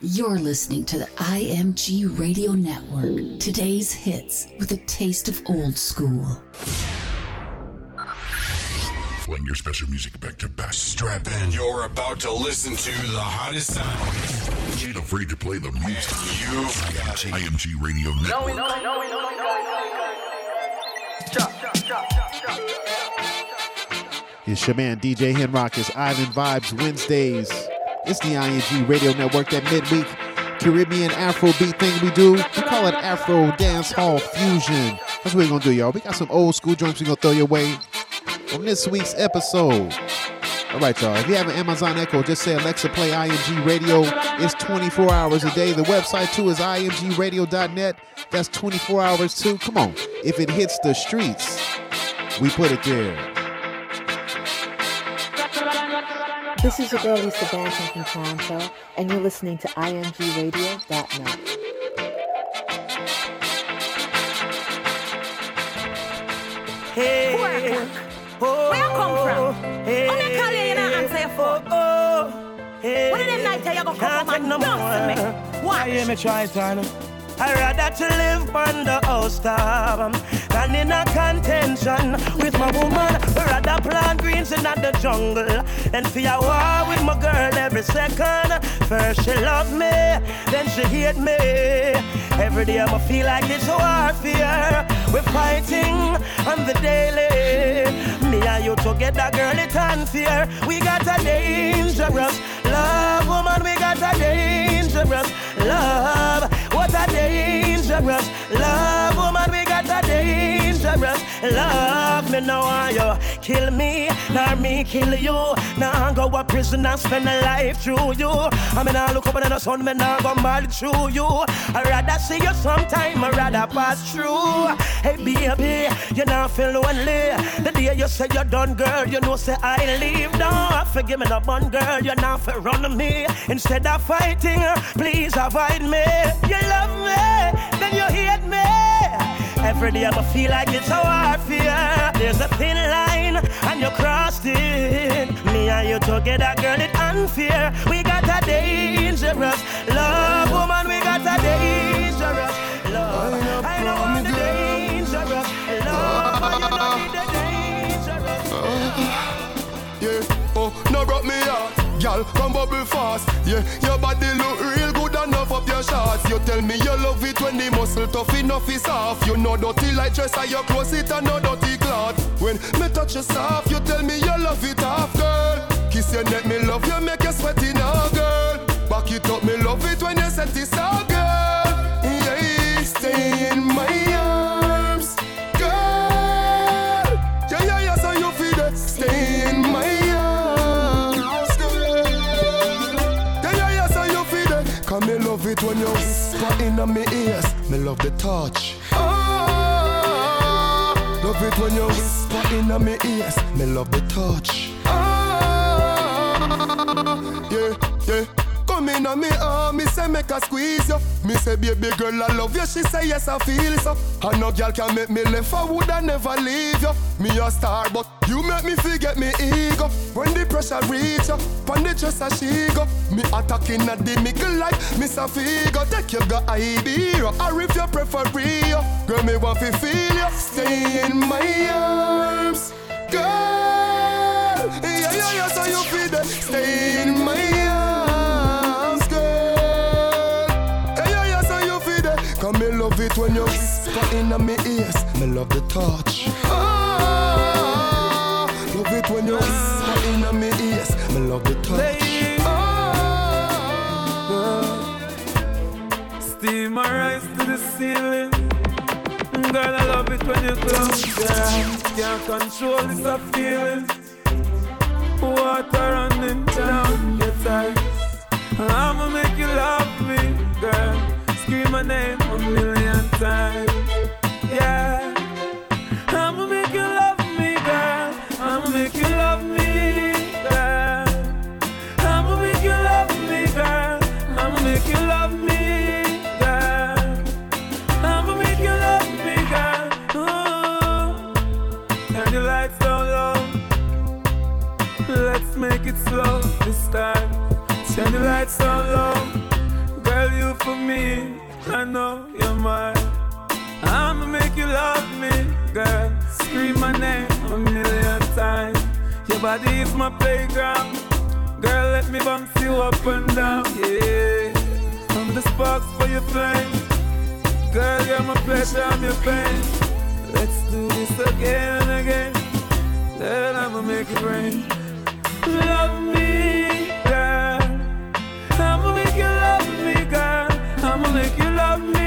You're listening to the IMG Radio Network. Today's hits with a taste of old school. Playing your special music back to back. Strap in. You're about to listen to the hottest sound. Ain't afraid to play the music. You've got it. IMG Radio Network. It's your man DJ Henrock. It's Island Vibes Wednesdays. It's the IMG Radio Network, that midweek Caribbean Afrobeat thing we do. We call it Afro Dance Hall Fusion. That's what we're gonna do, y'all. We got some old school joints we're gonna throw your way on this week's episode. All right, y'all. If you have an Amazon Echo, just say Alexa play IMG Radio. It's 24 hours a day. The website too is imgradio.net. That's 24 hours too. Come on. If it hits the streets, we put it there. This is your girl Lisa Banton from Toronto, and you're listening to imgradio.net. Hey, Where you come oh, from? Hey, How me call you, not answer your phone? Oh, oh, hey, What did them night tell you go Can't come take and no dance with me? I hear Watch. me try turn. I rather to live on the house top than in a contention with my woman. Rather plant greens in the jungle than for a war with my girl every second. First she love me, then she hate me. Every day I'ma feel like it's warfare. We're fighting on the daily. Me and you together, girl, it's unfair. We got a dangerous love, woman. We got a dangerous love. What a dangerous love, woman. We dangerous love. Me no want you uh, kill me, nor me kill you. Now I go a prison and spend a life through you. I mean, I look up in the sun, me now go mad through you. I rather see you sometime, I rather pass through. Hey baby, you not feel lonely. The day you say you're done, girl, you know say I leave. Don't forgive me, no bun, girl. You not for run me instead of fighting. Please avoid me. You love me, then you hate me. Every day I'ma feel like it's a warfare. There's a thin line, and you crossed it. Me and you together, girl, it's unfair. We got a dangerous love, woman. We got a dangerous love. I know I'm the dangerous love, but you the dangerous. yeah. Oh, no broke me heart. Girl, come bubble fast. Yeah, your body look real enough up your shots. You tell me you love it when the muscle tough enough is off. You know dirty like dress or your clothes it and no dirty cloth. When me touch you soft, you tell me you love it off, girl. Kiss your neck, me love you, make you sweaty now, girl. Back it up, me love it when you set it out, girl. Love the touch. Ah, love it when you whisper in my ears. Me love the touch. Come in me arm, me say make her squeeze you. Me say baby girl I love you, she say yes I feel so. And no girl can make me left, I would I never leave you. Me a star, but you make me forget me ego. When the pressure reach you, pon the dress as she go. Me attacking at the middle like Miss a Figo. Take you go idea, or if you prefer real. Girl me want to feel you, stay in my arms, girl. Yeah yeah yeah, so you feel that, stay in my when you whisper in my ears. Me love the touch. Ah, love it when you whisper in my ears. Me love the touch. Ah, Steam rise to the ceiling. Girl, I love it when you close your eyes. Can't control this feeling. Water running down your thighs. I'ma make you love me, girl. Scream my name a million times. Yeah. I'ma make you love me, girl. I'ma make you love me, girl. I'ma make you love me, girl. I'ma make you love me, girl. I'ma make you love me, girl. Ooh. Turn the lights down low. Let's make it slow this time. Turn the lights on low. For me. I know you're mine. I'ma make you love me, girl. Scream my name a million times. Your body is my playground. Girl, let me bounce you up and down, yeah. From the sparks for your flame. Girl, you're my pleasure, I'm your pain. Let's do this again and again. Then I'ma make it rain. Love me, girl. I'ma make you love me, girl. Make you love me,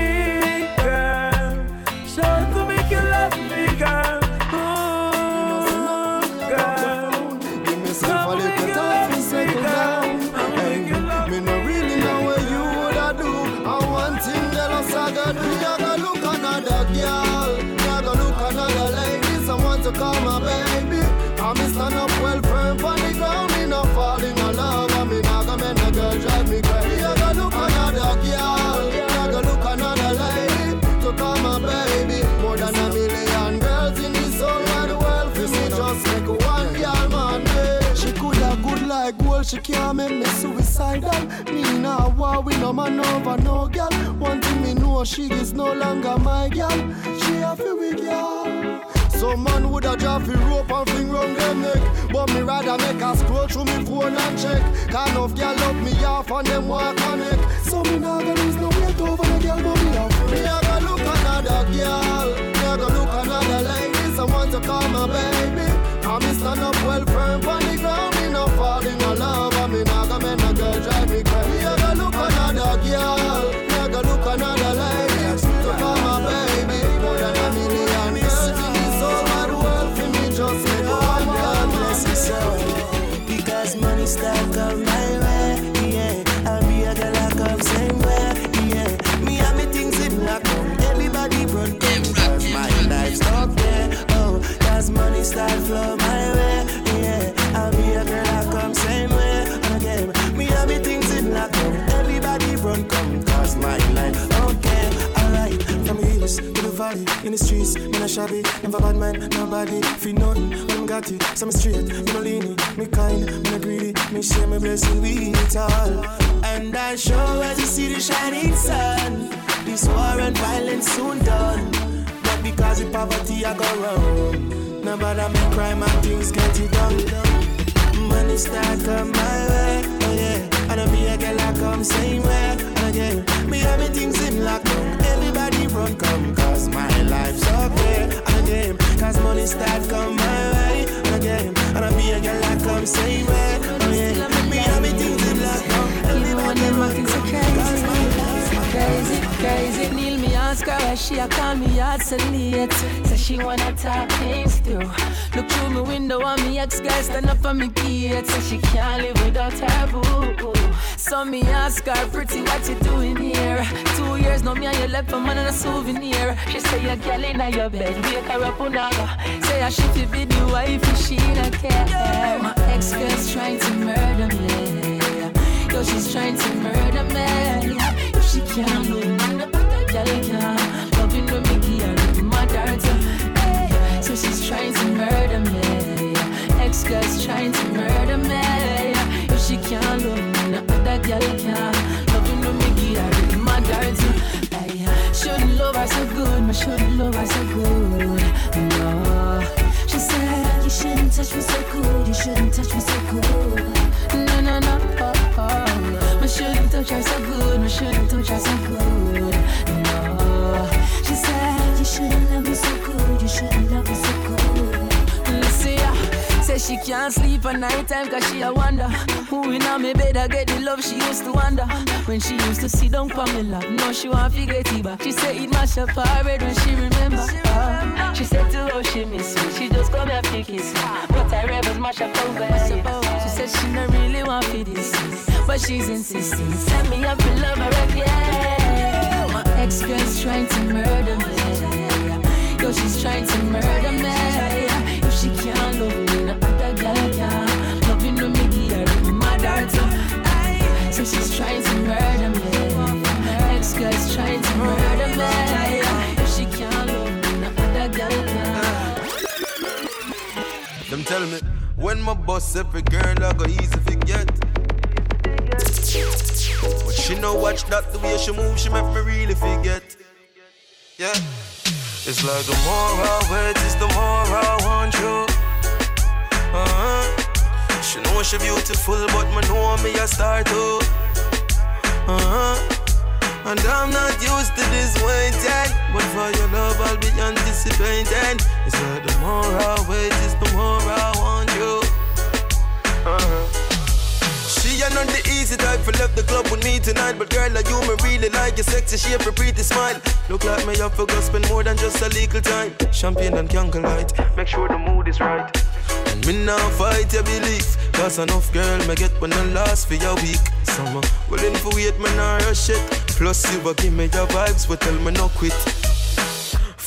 suicidal. Me nah war with no man over no girl. One thing me know, she is no longer my girl. She a fi we girl. Some man woulda drop a rope and fling round them neck But me rather make her scroll through me phone and check Kind of girl love me off and them want connect So me nah gonna lose no weight over the girl but me a free Me a go look another girl Me a go look another lady Someone to call my baby Cause me stand up well firm on the ground Me no fall in love And me nah gonna make no girl drive me crazy. Me a go look another girl Me a go look another lady. To call my baby More than a million girls. In this whole wide world For me just make one girl bless you so Because money start come my way, yeah. I'll be a girl I come same way, yeah. Me and me things in black everybody run come. My life's up there, oh. Cause money start flow valley, in the streets, me not shabby, never bad man, nobody feel nothing when me got it. So me straight, me no leaning, me kind, me no greedy, me share my blessing with it all. And I show as you see the shining sun, this war and violence soon done. Not because of poverty I go wrong, no matter me crime and things get it done. Money start come my way, oh yeah. And I be a girl I come same way, and again. Me have me things in lockdown, everybody run come, cause my life's okay, again. Cause money start come my way, again. And I be a girl I come same way, oh yeah. Me have me things in lockdown, everybody run come, cause my life's Crazy, crazy. Neil me ask her why she a call me out so late. Say she wanna talk things through. Look through my window and me ex guy stand up on me gate. Say she can't live without her boo. So me ask her, pretty, what you doing here? Two years now, me and you left for man and a souvenir. She say you're girl in your bed, wake her up unaga. Say I should be the wife if she not care. My ex girl's trying to murder me. Yo, she's trying to murder me. If she can't love me, no other girl can. Loving Mickey, I rip my dirt. Hey, so she's trying to murder me. Ex girl's trying to murder me. If she can't love me, no other girl can. Loving Mickey, I rip my dirt. Hey, shouldn't love her so good, but shouldn't love her so good. No, she said you shouldn't touch me so good, you shouldn't touch me so good. No, no, no. Touch her so good. Me shouldn't touch her so good. No. She said you shouldn't love me so good. You shouldn't love me so good. Listen, yeah. Say she can't sleep at night time cause she a wonder Who in a me bed I get the love she used to wonder When she used to sit down for me lap Now she want to get it back She said it mash up her head when she remember uh, She said to her she miss me She just come here to kiss me But I rebels mash up her head She said she not really want for this But she's insisting. Send me up to love her again My ex-girl's trying to murder me. Yo, she's trying to murder me. If she can't love me, no other girl can Loving no I rip my Aye. So she's trying to murder me. Ex-girl's trying to murder me. If she can't love me, no other girl can Them tell me when my boss every girl I go easy forget. But she know watch that the way she move, she make me really forget. Yeah. It's like the more I wait, it's the more I want you. Uh-huh. She know she beautiful, but me know me a star too. Uh-huh. And I'm not used to this waiting. But for your love, I'll be anticipating. It's like the more I wait, it's the more I want you. Uh-huh. Are not the easy type for left the club with me tonight. But girl, like you, me really like your sexy shape, your pretty smile. Look like me up for spend more than just a little time. Champagne and candlelight, make sure the mood is right. And me now fight your belief. Cause enough girl me get when I last for your week. Summer uh, willing for wait, me nah rush it. Plus you will give me your vibes, but tell me no quit.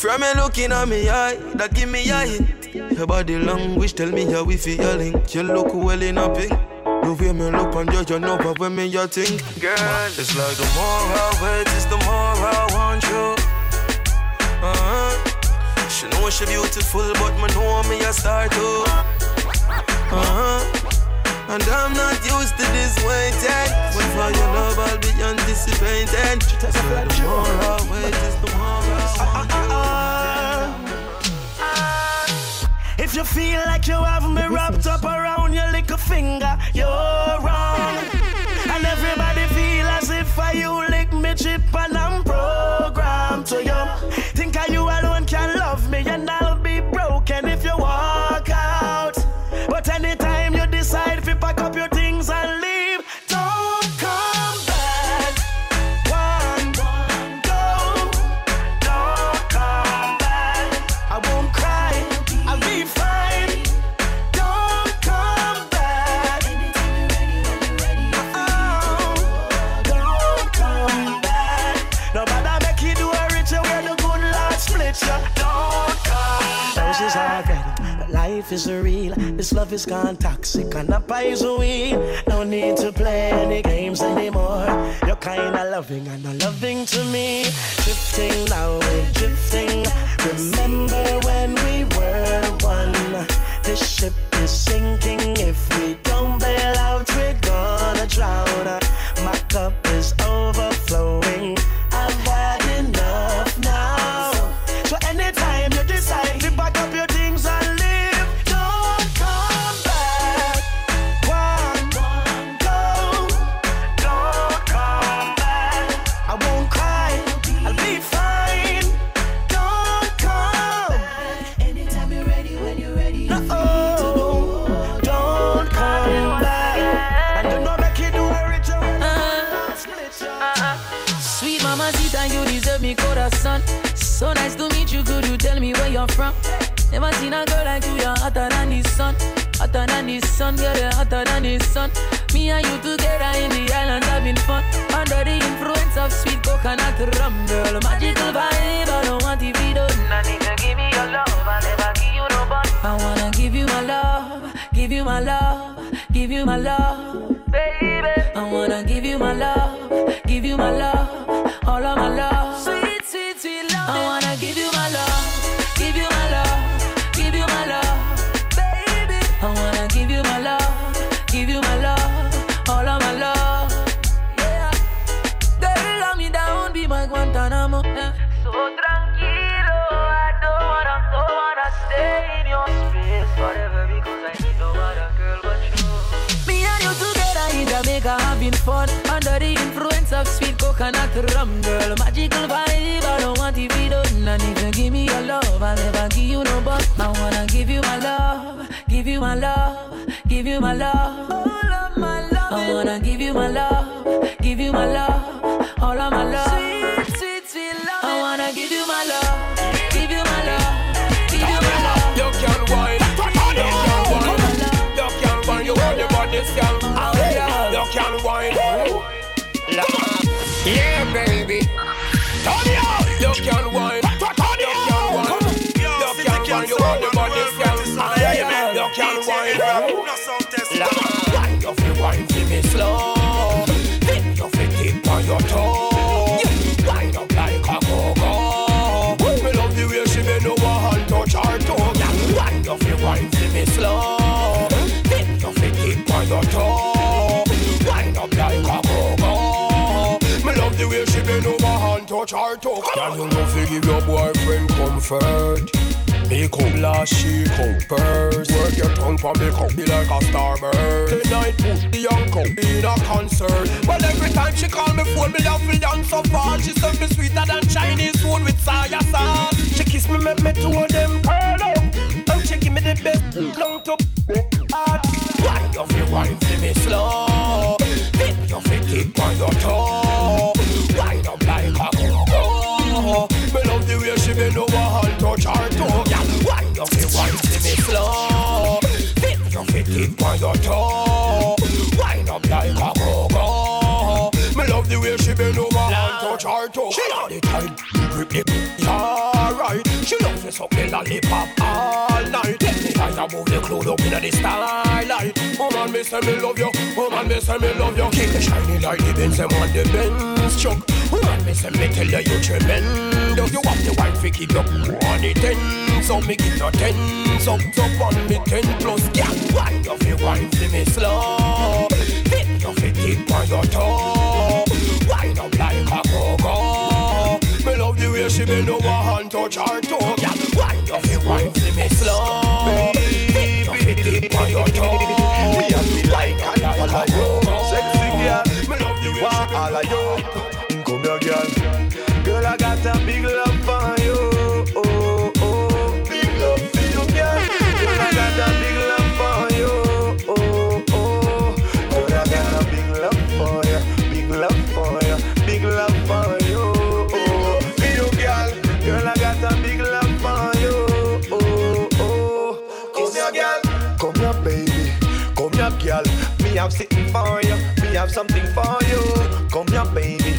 From you looking at me eye, that give me a hint. Your body language tell me how we feel your link. You look well in a pink. The way me look on you, you know but when me you think Girl, it's like the more I wait, it's the more I want you uh-huh. She know she beautiful, but me know me a star too uh-huh. And I'm not used to this waiting But for your love I'll be anticipating It's like the more I wait, it's the more I If you feel like you have me wrapped up around your little finger, you're wrong. And everybody feel as if I you lick me chip and I'm This love is gone toxic and a poison weed. No need to play any games anymore. You're kinda loving and not loving to me. Drifting now, we're drifting. Remember when we were one? This ship is sinking. If we don't bail out, we're gonna drown. My cup Never seen a girl like you. You're hotter than the sun. Hotter than the sun, girl, you're hotter than the sun. Me and you together in the island having fun. Under the influence of sweet coconut rum, girl. Magical vibe, I don't want to be done. I need to give me your love, I never give you no bun. I wanna give you my love, give you my love, give you my love, baby. I wanna give you my love, give you my love, Yeah, baby. Turn it up. You can touch her toe. Girl, you know fi give your boyfriend comfort. Make up last she first. Work your tongue for me cup be like a starburst. Tonight put the young cup in a concert. Well every time she call me phone, me love me so far. She said me sweeter than Chinese food with soya sauce. She kiss me, make me two of them curl up. And she give me the best long to hard. Why you feel wine for me slow? Then you feel keep on your toe. The she bend over and touch her toe. Yeah, wind up the wine for me slow. Then you feel keep on your toe. Wind up like a go-go. Me love the way she bend over and touch her toe. She got the tight grip it, alright. She loves me suck the lollipop all night. Let above the cloud up in the starlight. Oh man, me say me love you. Oh man, me say me love you. Keep the shiny like the Benz, them on the Benz truck. Oh man, me say me tell you you tremendous. You have the wife fi keep you on the ten, so me give you ten. So up on me ten plus. Yeah, wind up your wine fi me slow. Then you fi keep on your toe. Wind up like a go-go. She bend over and touch her toe. Yeah, wind up your wine fi me slow. Me like you, sexy girl. Me love the way all of you, come here, girl. Girl, I got a big love have something for you. We have something for you. Come here, baby.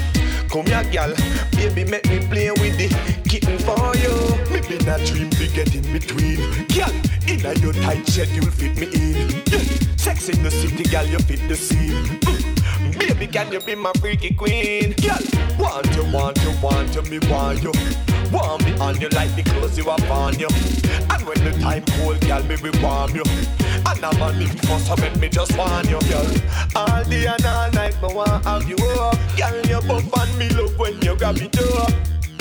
Come here, girl. Baby, make me play with the kitten for you. Me been a dream to get in between. Girl, in a your tight schedule fit me in. Sex in the city, girl, you fit the scene. Mm. Baby, can you be my freaky queen? Girl, want you, want you, want you, me want you. Want me on you like the clothes you have on you. And when the time cold, girl, me we warm you. And I'm on me for so make me just want you, girl. All day and all night, me want have you up. Girl, you buff and me love when you grab it up.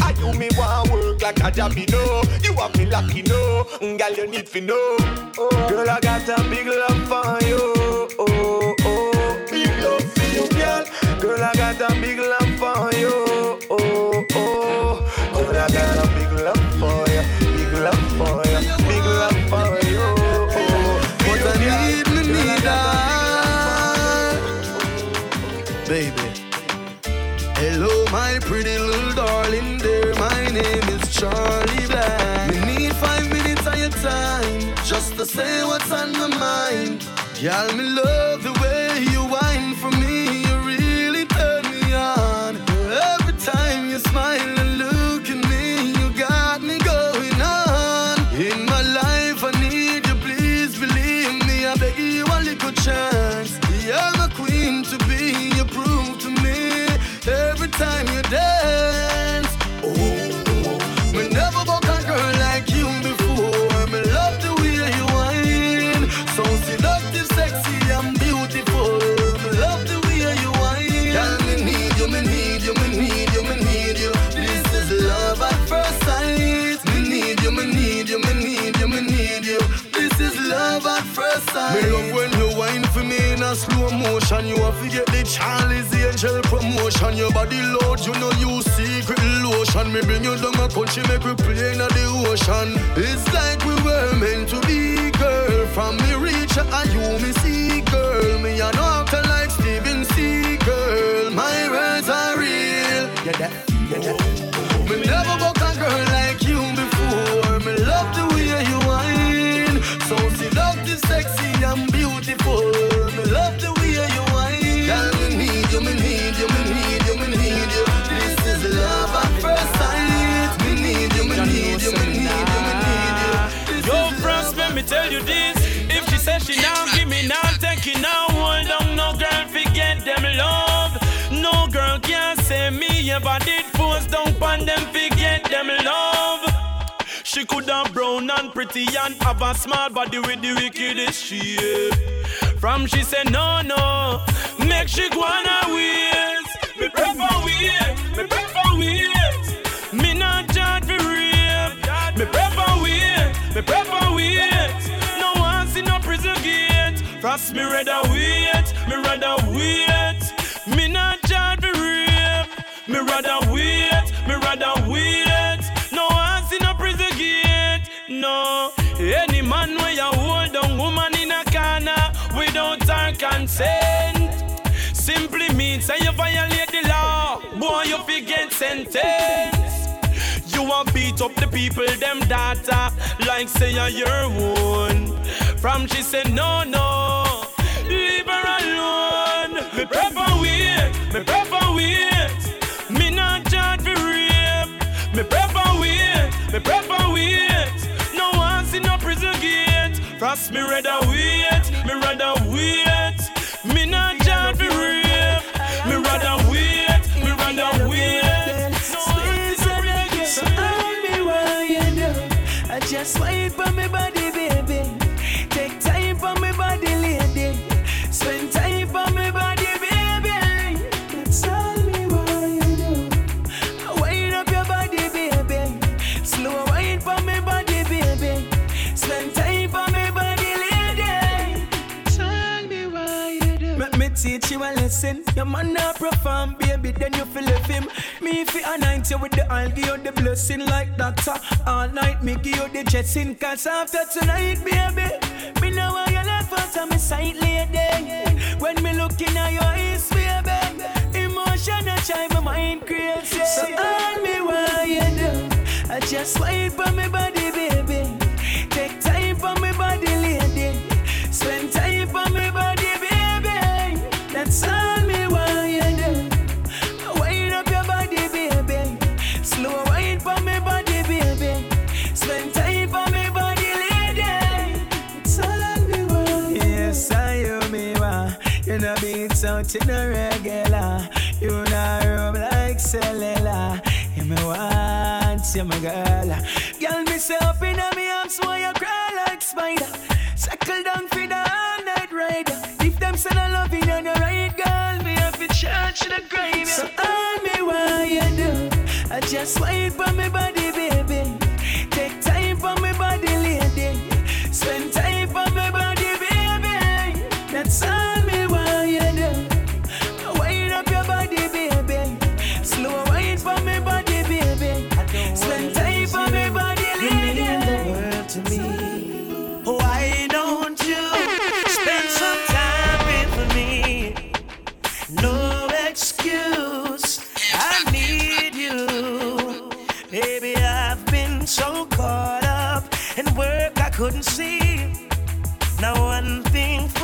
I do me want work like a job, you know. You have me lucky, no. Mm, girl, you need to know. Oh, girl, I got a big love for you. Oh, oh, oh, big love for you, girl. Girl, I got a big love say what's on my mind. Y'all, me love Me love when you whine for me in a slow motion. You have to get the Charlie's Angel promotion. Your body load, you know you secret lotion. Me bring you down a country, make we play in the ocean. It's like we were meant to be, girl. From me reach and you me see, girl. Me a no actor like Steven sexy and beautiful. Me love the way you whine. Girl, me need you, me need you, me need you, me need you. This is love at first sight. Me need you, me need you, me need you, me need you. Yo, France, let me tell you this. If she says she now give me now, take it now, hold on, no girl forget them love. No girl can say me ever did force down on them love. She could have brown and pretty and have a small body with the wickedest she is. From she said no no, make she go on her ways. Me prefer wait, me prefer wait. Me not judge for rape. Me prefer wait, me prefer wait. No one see no prison gate. Trust me rather wait, me rather wait. Me not judge for rape. Me rather wait, me rather No, any man where you hold down woman in a corner without her consent. Simply means say you violate the law, boy you fi get sentenced. You want beat up the people, them data, like say you're your own. From she said no no, leave her alone. Me prefer wait, me prefer wait. Me not charge for rape. Me prefer wait, me prefer gate. Me rather wait, me rather wait. Me not charge for rape. Me rather wait, me rather wait. Squeeze and again, so tell me what you do. I just wait for me you lesson. Your man not perform, baby, then you feel left him. Me fi anoint you with the I'll give you the blessing like doctor. All night me give you the jetting. Cause after tonight, baby, me know why you left out of my sight lady. When me look in your eyes, baby, emotion a drive my mind crazy. So tell me what you do. I just wait for me body, baby. Out in a regular. You know rub like cellular. You me want, you my girl. Girl, me say up in a me arms, why you cry like spider? Circle down for the all night rider. If them say I love you, you're the right girl. Me have to charge the grave. So tell me what you do. I just wait for me body, baby.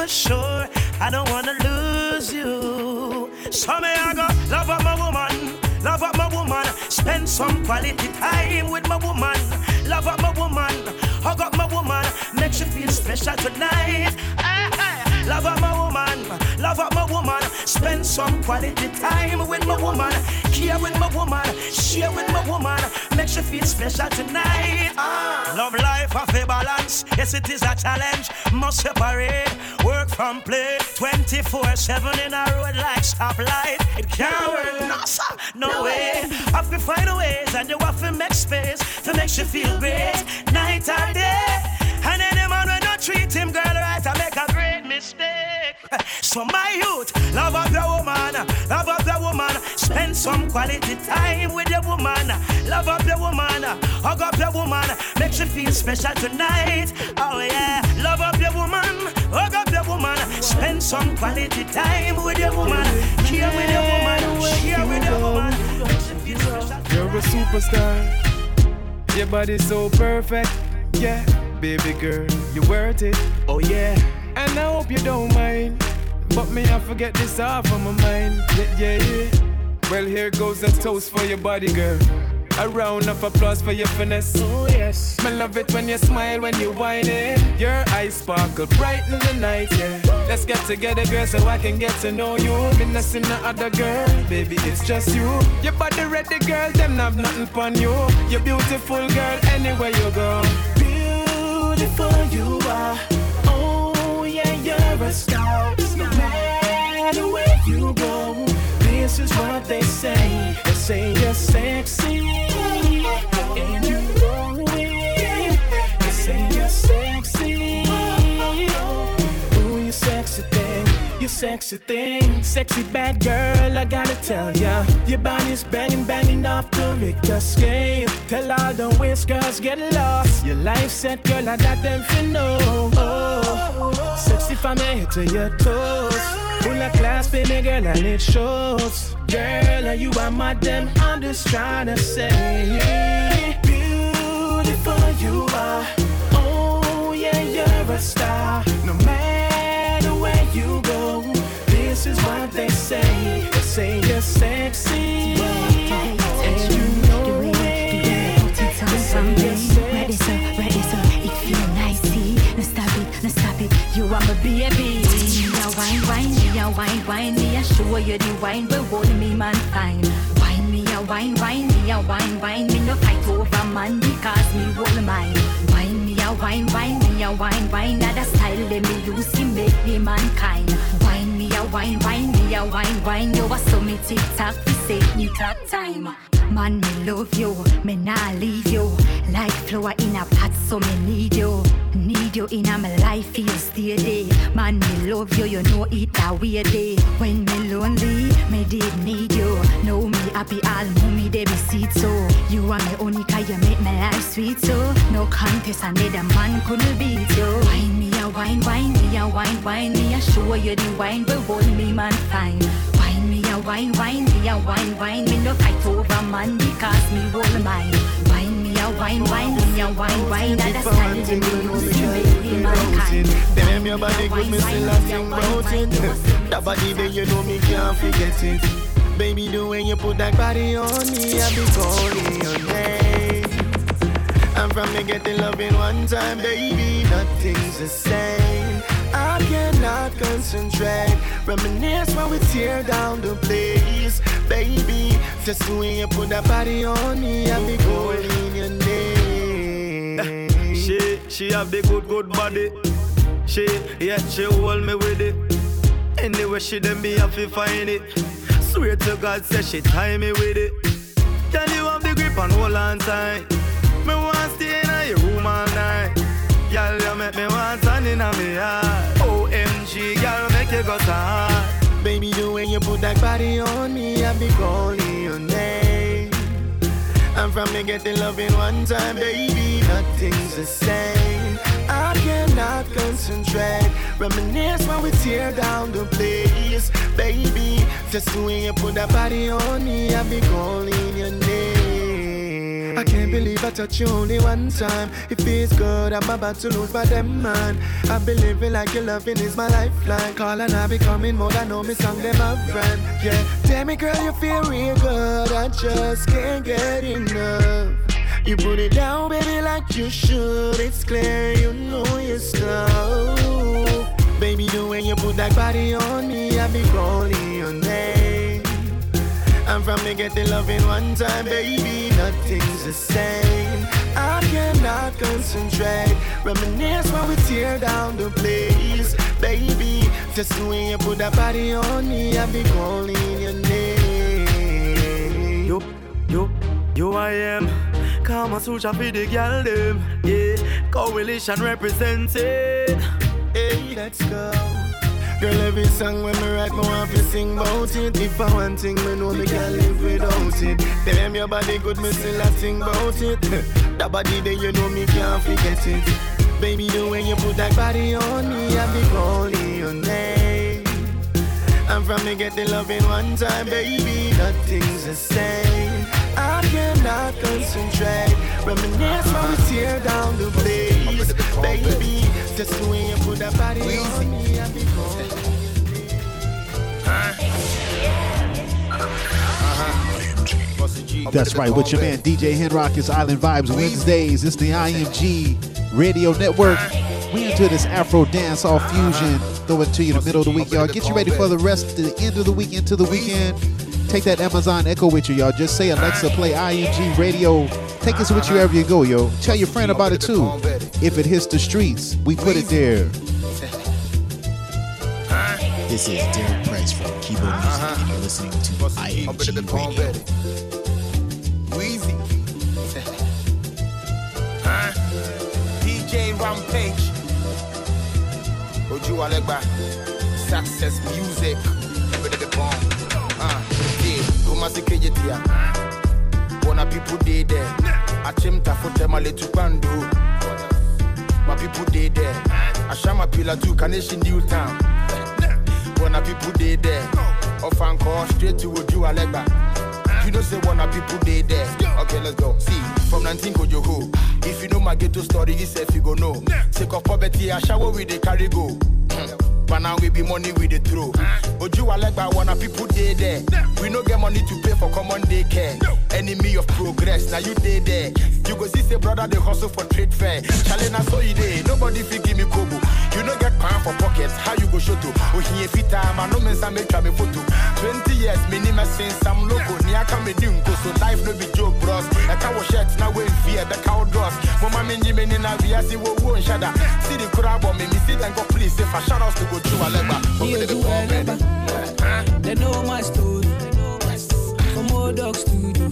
Sure, I don't wanna lose you. So, me, I go love up my woman, love up my woman, spend some quality time with my woman, love up my woman, hug up my woman, make you feel special tonight. Ah. Love up my woman, spend some quality time with my woman, care with my woman, share with my woman, make you feel special tonight. Ah. Love life of a balance, yes it is a challenge, must separate. Work from play, 24/7 in a road like stoplight. It can't work, no sir, no way. Have to find a ways and you have to make space to make you feel great, night or day. And any man when not treat him girl right, I make a great mistake. So my youth, love up your woman, love up your woman, spend some quality time with your woman, love up your woman, hug up your woman, make you feel special tonight. Oh yeah, love up your woman, hug up your woman, spend some quality time with your woman, care with your woman, share with your woman. You're a superstar. Your body's so perfect. Yeah, baby girl, you're worth it. Oh yeah. And I hope you don't mind. But me, I forget this off of my mind. Yeah, yeah, yeah. Well, here goes a toast for your body, girl. A round of applause for your finesse. Oh yes. Me love it when you smile, when you whine it. Your eyes sparkle bright in the night, yeah. Let's get together, girl, so I can get to know you. Me not see no other girl, baby, it's just you. Your body ready, girl, them have nothing on you. You're beautiful, girl, anywhere you go. Beautiful you are. A star. No matter where you go, this is what they say. They say you're sexy, you sexy thing, sexy bad girl. I gotta tell ya, your body's banging, banging off the Richter scale. Tell all the whiskers get lost. Your life set, girl, I got them for know. Oh, sexy from head to your toes. Full of class, baby girl, and it shows. Girl, you are my damn. I'm just trying to say, beautiful you are. Oh yeah, you're a star. No matter where you go, this is what they say. They say you're sexy. And you know it. They say you're Ready, sir, ready, sir. It feel nice, see. Stop it, no stop it. You are my baby. Wine, wine, me a wine, wine. Me a show you the wine, but hold me man fine. Wine me a wine, wine, me a wine, wine. Me no fight over man because me hold mine. Wine me a wine, wine, me a wine, wine. That a style that me use to make me mankind. A wine, wine, me a wine, wine. You a so me tick tock, we save me top time. Man, me love you, me nah leave you. Like flower in a pot, so me need you. Need you in a my life, stay there. Man, me love you, you know it that way day. When me lonely, me did need you. Know me happy, all mommy they be see so. You are me only guy, you make my life sweet so. No contest, another man couldn't beat you. Wine me a wine, wine me a wine, wine me a show you the wine, but hold me man fine. Wine a wine, wine me a wine, wine me no fight over man because me hold mine. Wine me a wine, wine me a wine, wine that a style to me use to make me mankind. Damn, your body good, me still a think about it. That body there, you know me can't forget it. Baby, the way you put that body on me, I be calling your name. And from me getting love in one time, baby, nothing's the same. I cannot concentrate, reminisce when we tear down the place, baby. Just way you put that body on me, I be calling your name. She, she have the good, good body. She, yeah, she hold me with it. Anyway, she them be happy find it. Swear to God, say she tie me with it. Can you have the grip and hold on tight? Me want stay in your room all night. Make me want stand in me heart. OMG, girl, make you go hard. Baby, the way you put that body on me, I be calling your name. And from me getting love in one time, baby, nothing's the same. I cannot concentrate, reminisce when we tear down the place, baby. Just the way you put that body on me, I be calling your name. I can't believe I touch you only one time. It feels good, I'm about to lose my damn mind. I've been living like your loving is my lifeline. Call and I be coming more than know me song them friend. Yeah, tell me girl you feel real good. I just can't get enough. You put it down, baby, like you should. It's clear you know your stuff. Baby, the way you put that body on me, I be calling your name. I'm from me getting love in one time, baby. Nothing's the same. I cannot concentrate. Reminisce while we tear down the place, baby. Just the way you put that body on me, I be calling your name. Yo, yo, yo, I am. Kama Sutra for the girl them. Yeah, coalition represented. Hey, let's go. Girl, every song when me write, me want to sing about it. If I want thing, me know me can't live without it. Damn, your body good, me still a sing about it. that body there, you know me can't forget it. Baby, the way you put that body on me, I be calling your name. I'm from me get the love in one time, baby. Nothing's the same. I cannot concentrate. Reminisce when we tear down the place, baby. Just the way you put that body on me, I be calling. That's right, with your man DJ Henrock. It's Island Vibes Wednesdays. It's the IMG Radio Network. We into this Afro dance hall fusion. Throw it to you in the middle of the week, y'all. Get you ready for the rest the end of the week into the weekend. Take that Amazon Echo with you, y'all. Just say Alexa, play IMG Radio. Take us with you wherever you go, yo. Tell your friend about it too. If it hits the streets, we put it there. This is Derek Price from Keyboard Music, and you're listening to IMG Radio. Weezy. huh? DJ Rampage. Ojuelegba. success music. Ready the bomb. Ah, yeah. Kumasi kejetia. Wanna people dey there. Achimta fote male tupandu. My people dey there. Ashama pillar two Carnation New Town. Wanna people dey there. Off and call straight to Ojuelegba. You know say wanna people dey there. Okay, let's go. See, from 19 Kojoho. If you know my ghetto story, you say if you go know. Take of poverty, I shower with the carry go. But now we be money with the throw. Ojuelegba wanna people dey there. We no get money to pay for common daycare. Enemy of progress, now you dey there. You go see say brother they hustle for trade fair. Challenge na so you dey. Nobody fit give me kobo. You no get pan for pockets. How you go show to? Oh here fit time. I no mean some make me photo. 20 years minimum since I'm local. Niaka me dinko so life no be joke bros. I can wash shirt now we fear the cow dross. Mama minji me ni na via si wo wo shada. See the crowd on me. Me see them go please. If I shout out to go to Alegba. Over the bomb ready. They know my story. From old dogs to do.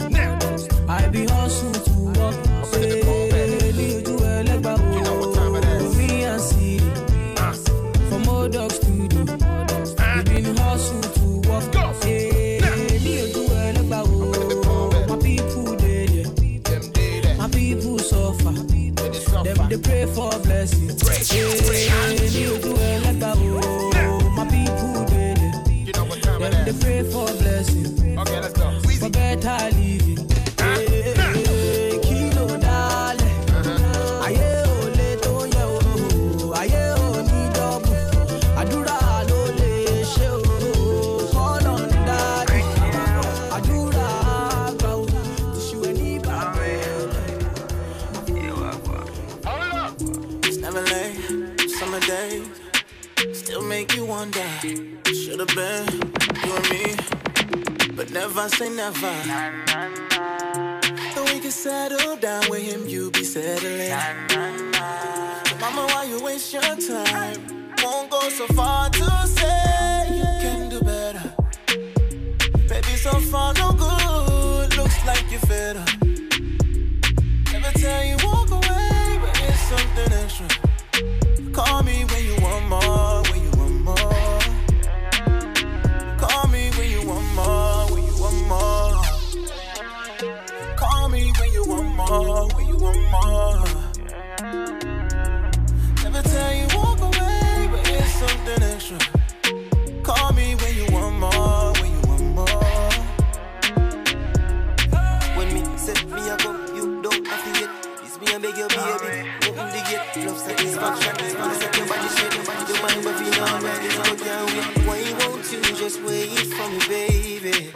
I be hustle to pray for blessing. Hey, eh, Leo eh, eh, do elegba o. My people. Them they pray for blessing. Okay, let's go. For better living. Never say never. So we can settle down with him, you be settling. So mama, why you waste your time? Won't go so far to say you can do better. Baby, so far no good. Looks like you're fed up. Satisfaction. Wanna set your body straight, your mind, but feel alright. It's out your way. Why won't you just wait for me, baby?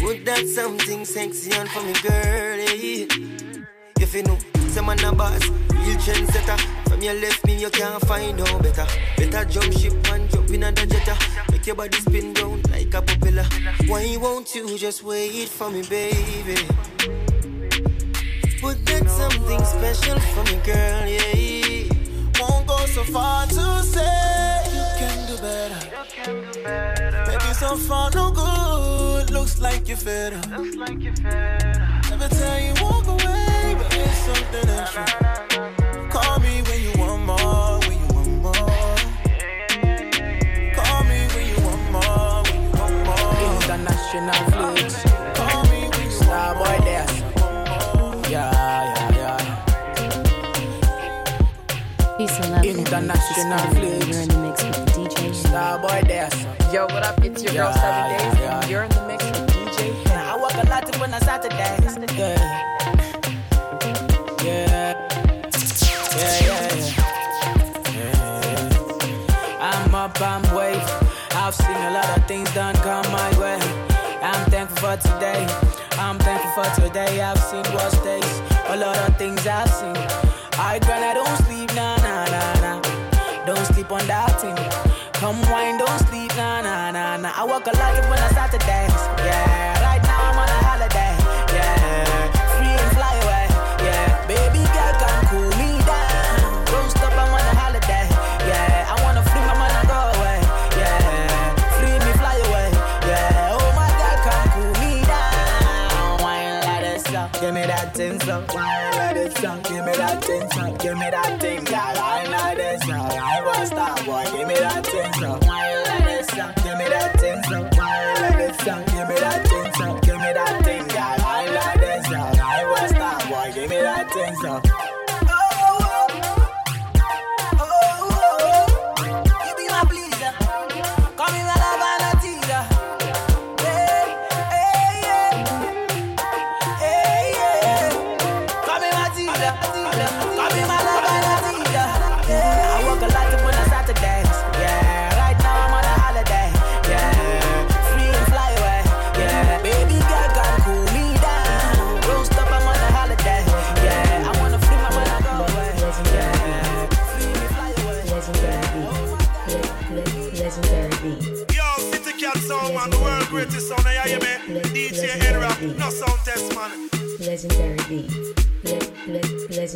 Put that something sexy on for me, girlie. If you know, someone a boss, real trendsetter. From your left me, you can't find no better. Better jump ship and jump in a jetta. Make your body spin round like a propeller. Why won't you just wait for me, baby? Put something special for me, girl, yeah. Won't go so far to say you can do better. Baby, so far no good. Looks like you're fed up. Never tell you walk away, but it's something extra. Call me when you want more, when you want more. Call me when you want more, when you want more. International flicks. International flicks. You're in the mix with DJ. Star boy there. Yo, what up? It's your girl, Seven Days, and you're in the mix with DJ. Yeah, I work a lot when I Saturdays. Yeah. Yeah. Yeah, yeah, yeah. yeah. I'm up, I'm wave. I've seen a lot of things done come my way. I'm thankful for today. I'm thankful for today. I've seen worse days. A lot of things I've seen. I grind, I don't sleep, I work a lot when I start to dance. Yeah, right now I'm on a holiday. Yeah, free and fly away. Yeah, baby girl can cool me down. Don't stop, I'm on a holiday. Yeah, I wanna free my man and go away. Yeah, free me, fly away. Yeah, oh my girl can cool me down. Wine like this song, give me that thing song. Wine like this song, give me that thing song. Give me that thing, girl.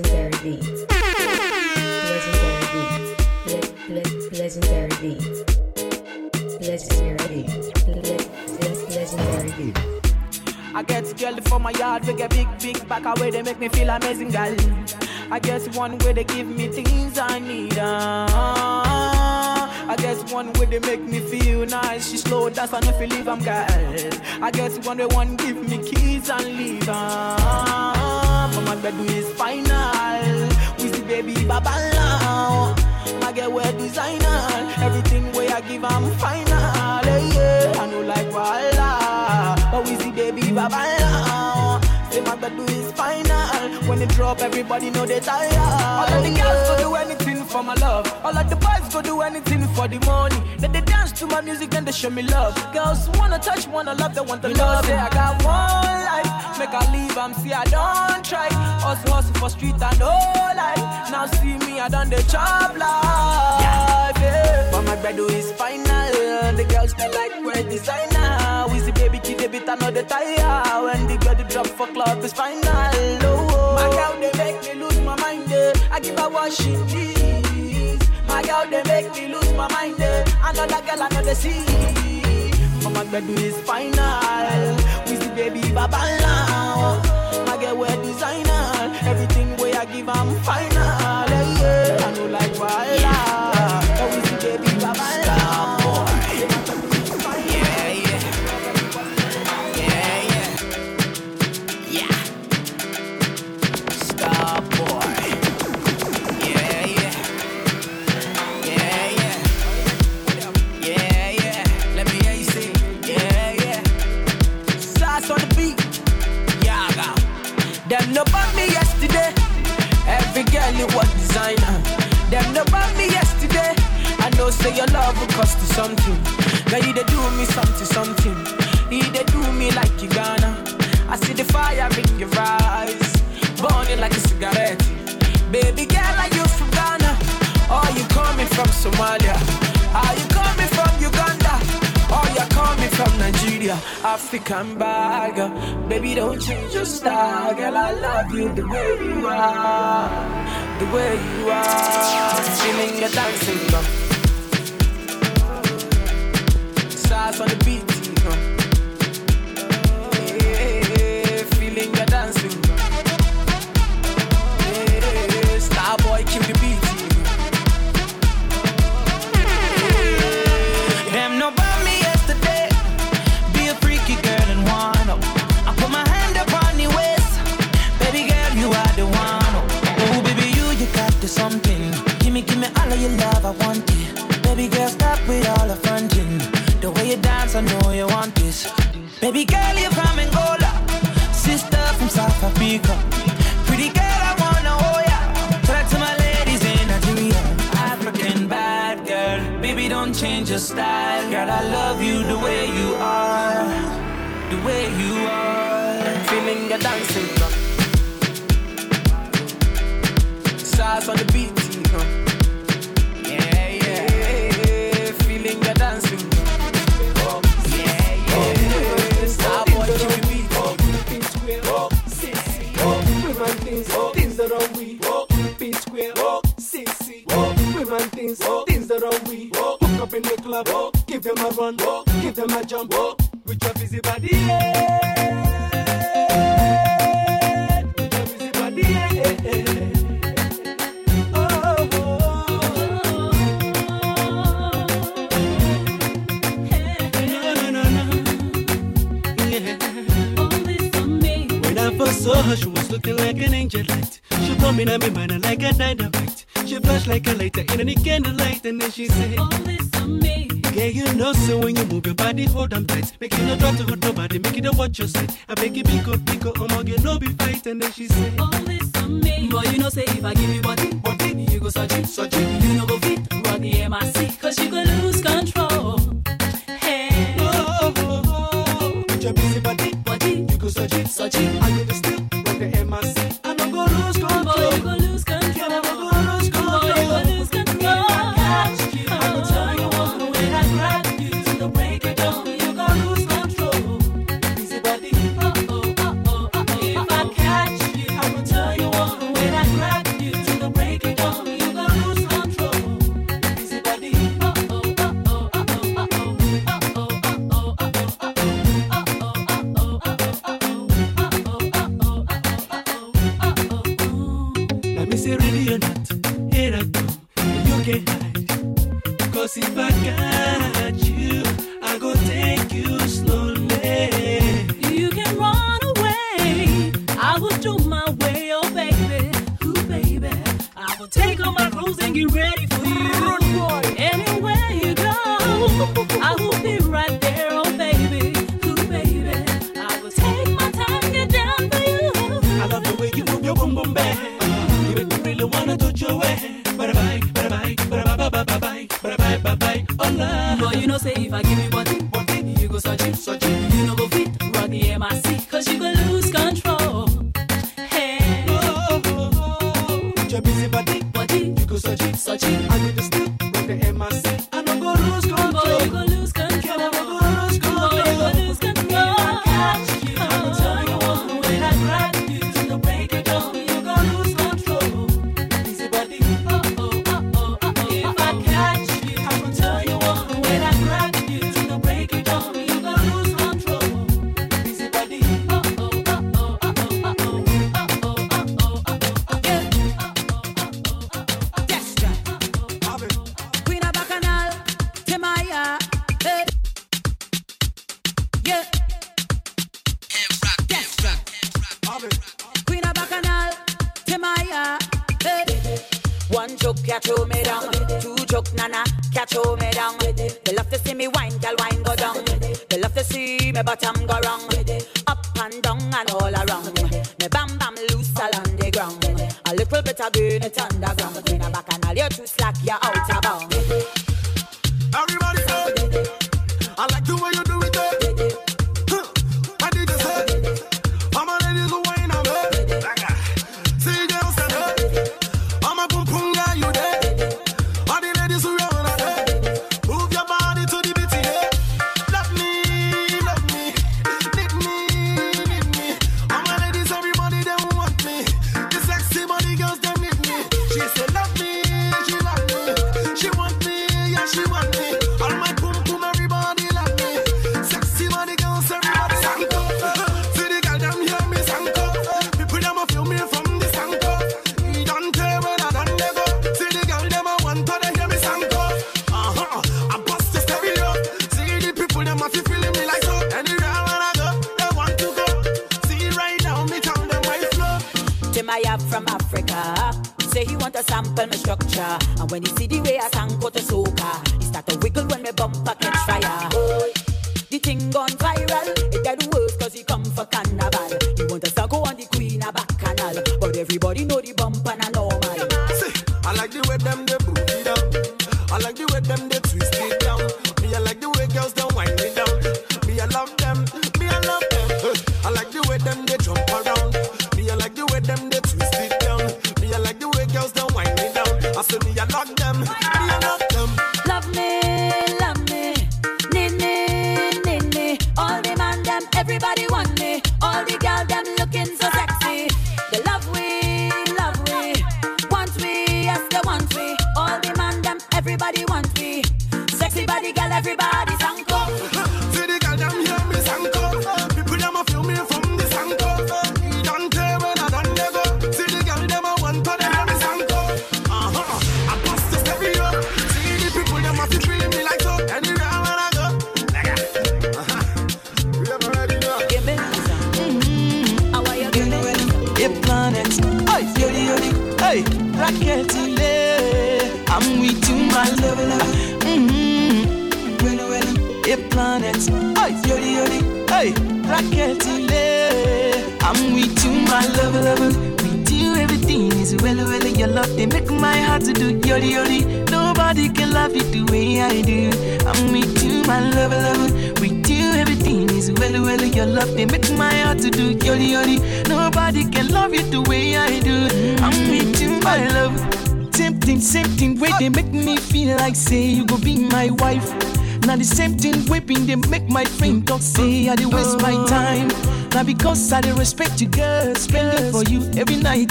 Legendary beat. Legendary beat. Le- le- legendary beat. Legendary beat. Le- le- legendary beat. I get girl for my yard, we get big, big back away, they make me feel amazing, girl. I get one way they give me things I need. Uh, I get one way they make me feel nice. She slow dance and if you leave, I'm girl. I get one way one give me keys and leave. Uh. But my bed is final. We see baby baba now. My girl wear designer. Everything way I give, I'm final. Hey, yeah. I know like voila. But we see baby baba now. Say my bed is final. When they drop, everybody know they tired. All of the girls do anything for my love. All of the boys go do anything for the money. Then they dance to my music, then they show me love. Girls wanna touch, wanna love, they want the You know, love. say Say I got one life, make I leave, I'm see I don't try. Hustle, hustle for street and no life. Now see me, I done the job life. Yeah. But my bread is final. The girls they like wear designer. We see baby kid a bit another tire. When the girl the drop for club is final. Oh, my girl they make me lose my mind. eh. I give her what she needs. My girl they make me lose my mind. eh. Another girl another see. But my bed is final. We see baby baba now. My girl wear designer. Everything way I give I'm final. Something. Now you they do me something, something. You they do me like you gonna. I see the fire in your eyes, burning like a cigarette. Baby girl, are you from Ghana? Or you coming from Somalia? Are you coming from Uganda? Or you coming from Nigeria? African bag, baby, don't change your style, girl. I love you the way you are, the way you are. Feeling your dancing. Sauce on the beat, feeling dancing. Star boy, kill the beat. Them no bought me yesterday. Be a freaky girl and wanna. I put my hand upon your waist. Baby girl, you are the one. Oh, baby, you, you got the something. Give me, give me all of your love, I want it. Baby girl, stop with all the I know you want this. Baby girl, you're from Angola. Sister from South Africa. Pretty girl, I wanna hold ya. Talk to my ladies in Nigeria. African bad girl. Baby, don't change your style. Girl, I love you the way you are. The way you are. Feeling your dancing. Sauce on the things that are we. P square, CC. Women things, things that are we. Hook up in the club, give them a run, give them a jump. With your busy body, yeah. Saw her, she was looking like an angel light. She told me mind like a dynamite. She flashed like a lighter in any candlelight, and then she said, All this on me. Yeah, you know, so when you move your body, hold on tight. Make it no drop to hurt nobody, make it a watch your side. I beg you, pick up, pick up, get no be fight, and then she said, All this on me. Boy, you know, say if I give you body, body, you go search it, search it. You know, go fit, run the MIC, cause you go lose control. Hey. Oh, oh, oh. With your busy body, body, you go search it, search it.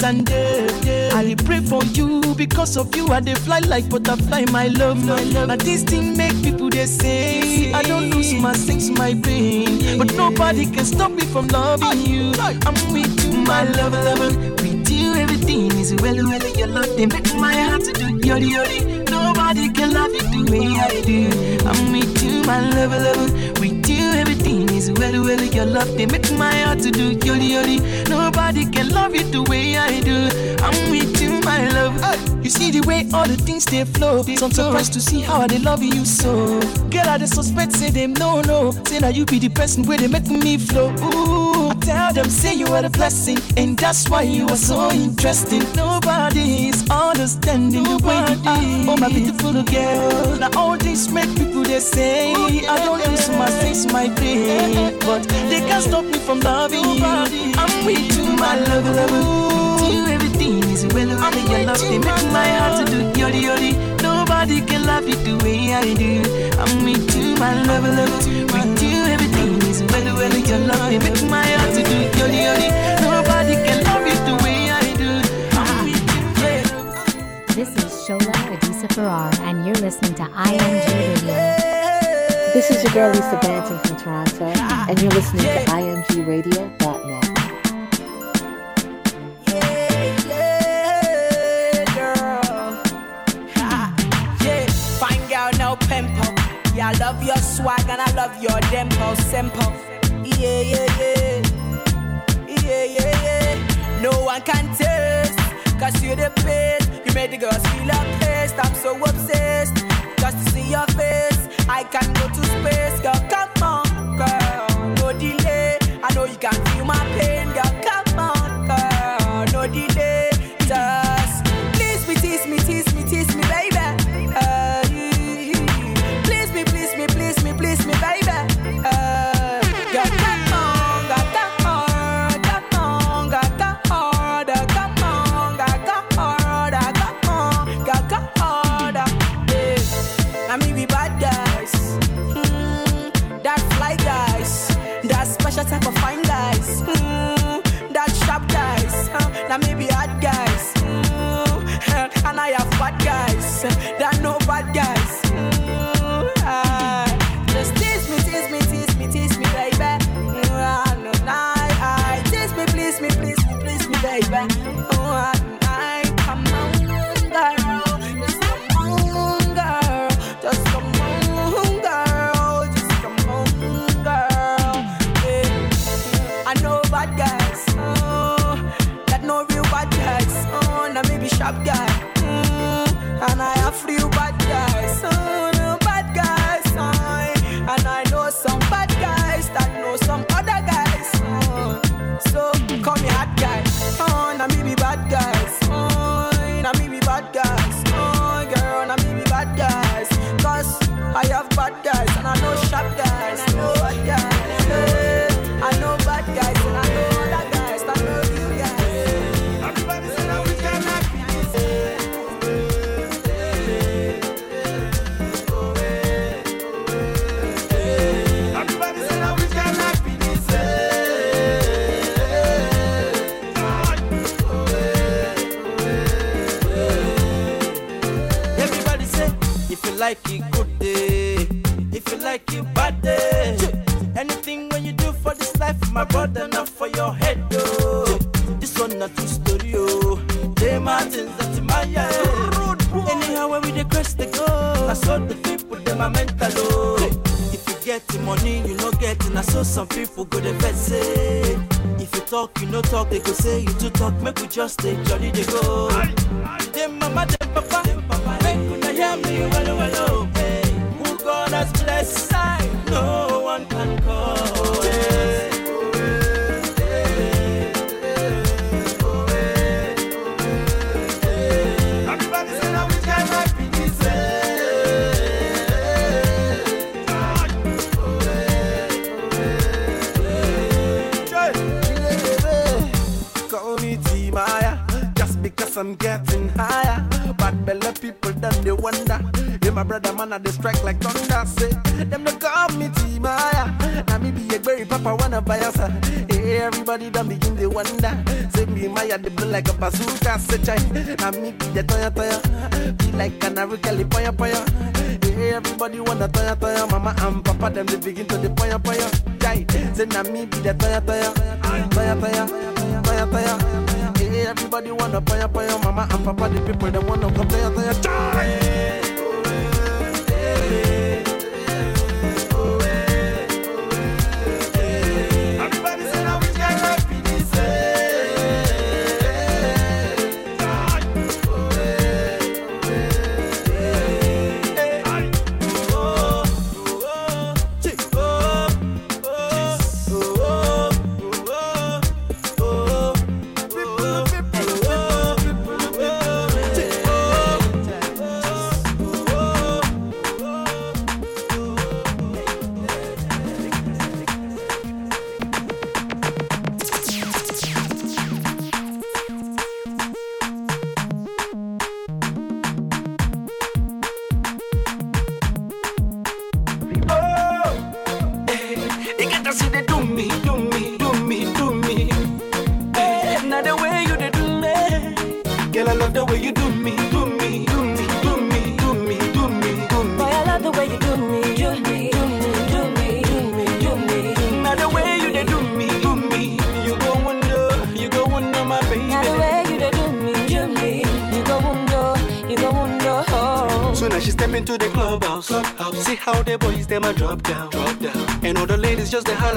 and day. I pray for you because of you. I they fly like butterfly, my love. My love. Now this thing make people they say I don't lose my sense, my brain, but nobody can stop me from loving you. I'm with you, my love, lover. With you, everything is well, well. Your love they make my heart to do yori yori. Nobody can love you the way I do. I'm with you, my love, lover is well, well, your love, they make my heart to do yoli yoli. Nobody can love it the way I do. I'm with you, my love. Hey. You see the way all the things they flow. They I'm surprised to see how they love you so. Girl, I the suspect, say them no, no. Say now you be the person where they make me flow. Ooh, I tell them, say you are the blessing, and that's why you are so interesting. Nobody understanding the way you are. Oh, my beautiful girl. Now all this mad people they say oh, I don't lose my face my brain, but they can't stop me from loving you. I'm with you, my love, love. You everything is well over I'm your love. They make my heart to do yodi yodi. Nobody can love you the way I do. I'm with you, my love, love. With you everything is well well your love. They make my heart to do yodi yodi. listening to IMG Radio. This is your girl Lisa Banton from Toronto, and you're listening to IMG Radio.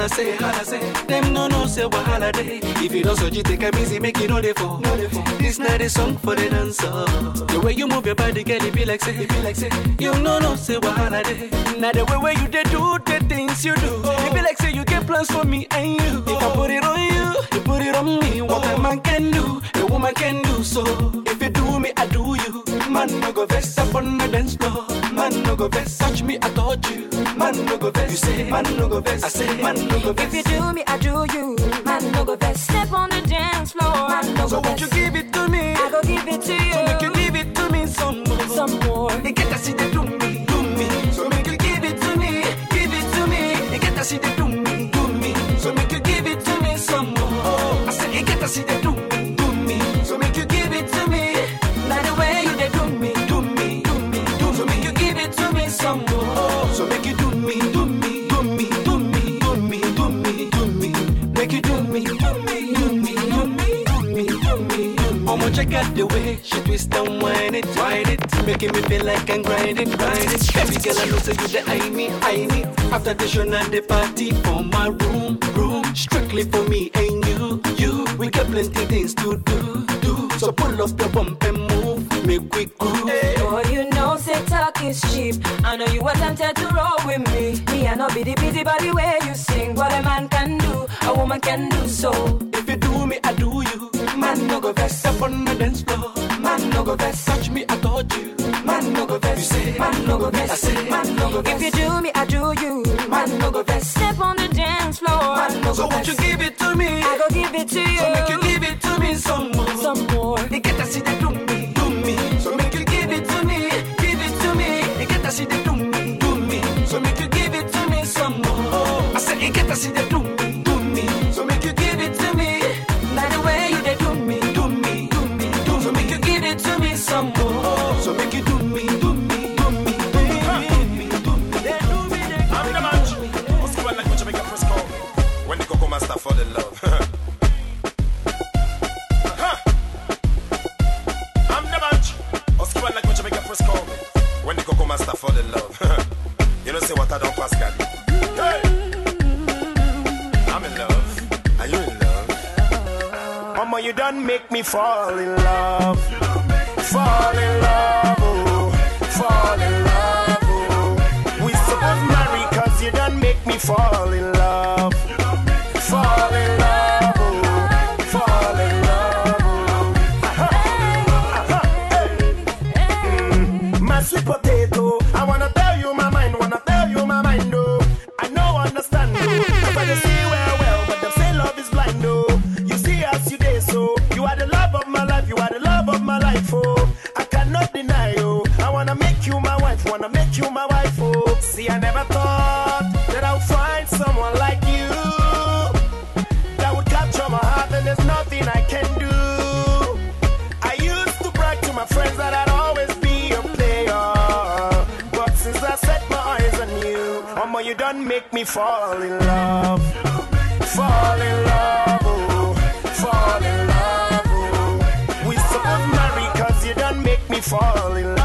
Holla say, holla say. Them no no say what holiday. If you don't so you take a easy, make it know they fall. This not a song for the dancer. The way you move your body, girl, it be like say, it be like say. You no no say what holiday. Now the way where you they do the things you do, it be like say you get plans for me and you. If I put it on you, you put it on me. What a man can do, a woman can do so. If you do me, I do you. Man no go vex up on the dance floor. Man no go vex, touch me, I touch you. Man no go vex, you say. Man no go vex, I say. Man no go vex. If you do me, I do you. Man, no go best. Step on the dance floor. Man, no So go won't you give it to me? I go give it to you. So make you give it to me some more. Some more. You get to see the do me, do me. So make you give it to me, give it to me. You get to see the do me, do me. So make you give it to me some more. I said you get to see the making me feel like I'm grinding, grinding. Baby girl, I know say you the I me, I me. After the show and the party for my room, room, strictly for me and you, you. We got plenty things to do, do. So pull up your bump and move, make we groove. Boy, you know, say talk is cheap. I know you were tempted to roll with me. Me, I know be the busy body way you sing. What a man can do, a woman can do so. If you do me, I do you. Man, no go vex up on the dance floor. Man, no go vex, touch me, I touch you. Man, no go vex, you say. Man, no go vex, I say. Man, no go vex. If you do me, I do you. Man, no go vex. Step on the dance floor. Man, no so won't you give it to me? I go give it to you. So make you give it to me some more. Some more. You get you done make me fall in love. Fall in love, oh. Fall in love, oh. We supposed marry cause you done make me fall in love. Fall in love, oh. Fall in love, oh. Aha. Aha. Hey. Mm. My sweet fall in love, fall in love, oh, fall in love, oh. We supposed marry cause you done make me fall in love,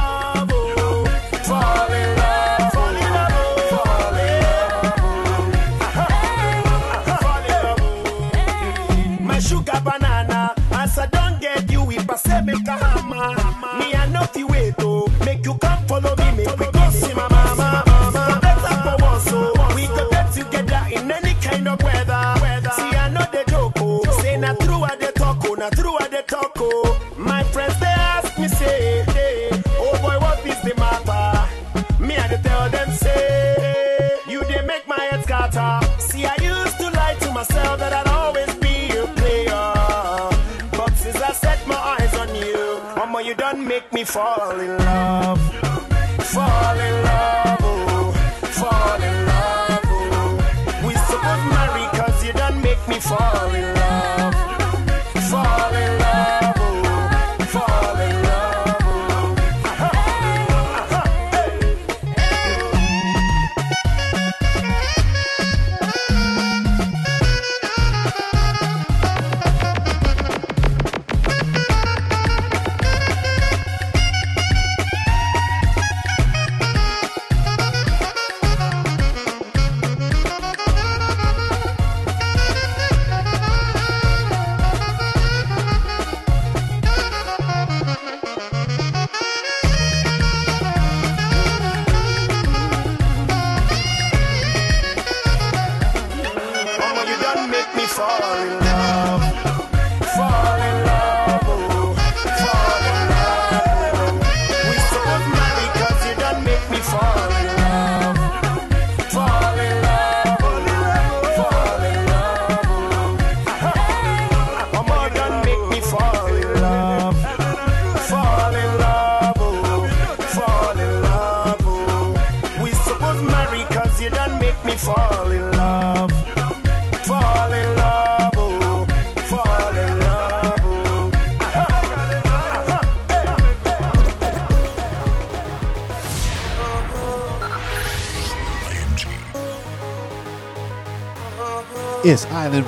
fall in love,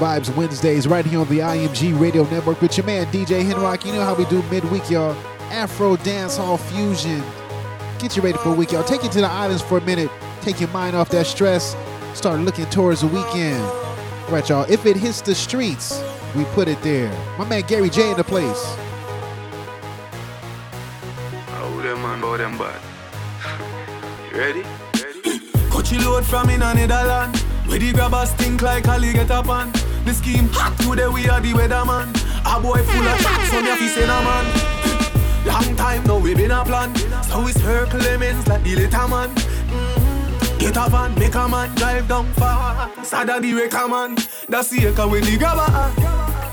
Vibes Wednesdays right here on the IMG Radio Network with your man DJ Henrock. You know how we do midweek, y'all. Afro Dance Hall Fusion. Get you ready for a week, y'all. Take you to the islands for a minute. Take your mind off that stress. Start looking towards the weekend. All right, y'all. If it hits the streets, we put it there. My man Gary J in the place. Oh, them man, oh, them bad. you ready? Ready? Coachy load from in a Netherland. Where the grabbers think like Ali get up on. The scheme hot today we are the weatherman. A boy full of shots on your face in a man. Long time now we been a plan. So we circle lemons like the little man. Mm. Get a van, make a man drive down far. Sada the man. That's the echo with the grabber.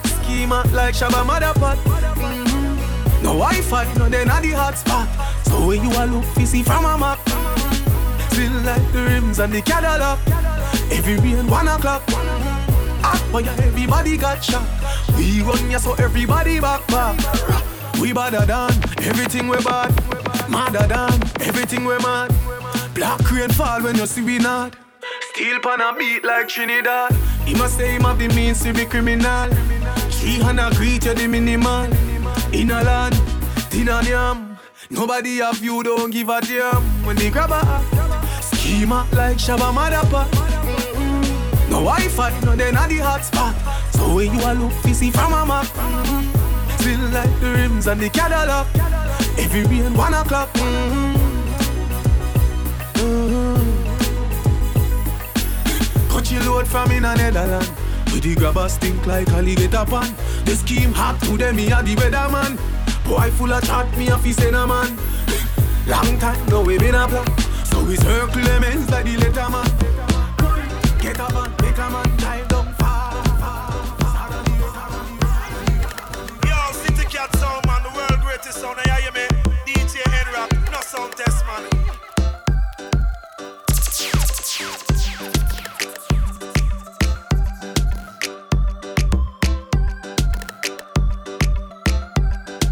Schema like Shabba Madda Pot. Mm. No Wi-Fi, no then at the hot spot. So when you a look, you see from a map. Still like the rims and the Cadillac. Every rain one o'clock. Ah, but everybody got shot. We run ya so everybody back back. We badder than everything we bad. Madder than everything we mad. Black rain fall when you see we not. Steel pan a beat like Trinidad. He must say him have the means to be criminal. Three hundred greet you the minimal. In a land, tin and yam. Nobody have you, don't give a damn. When they grab a schema like Shabba Madda Pot. No Wi-Fi, no then at the hot spot. So when you a look, see from a map. Still like the rims and the Cadillac. Every rain one o'clock. Mm-hmm. Coachy load from in a Netherland. With the grabbers stink like alligator pan. The scheme hot to them, me a the weatherman. Boy full of chat, me a fi send a man. Long time no we been a plan. So we circle them ends like the letter sound test man.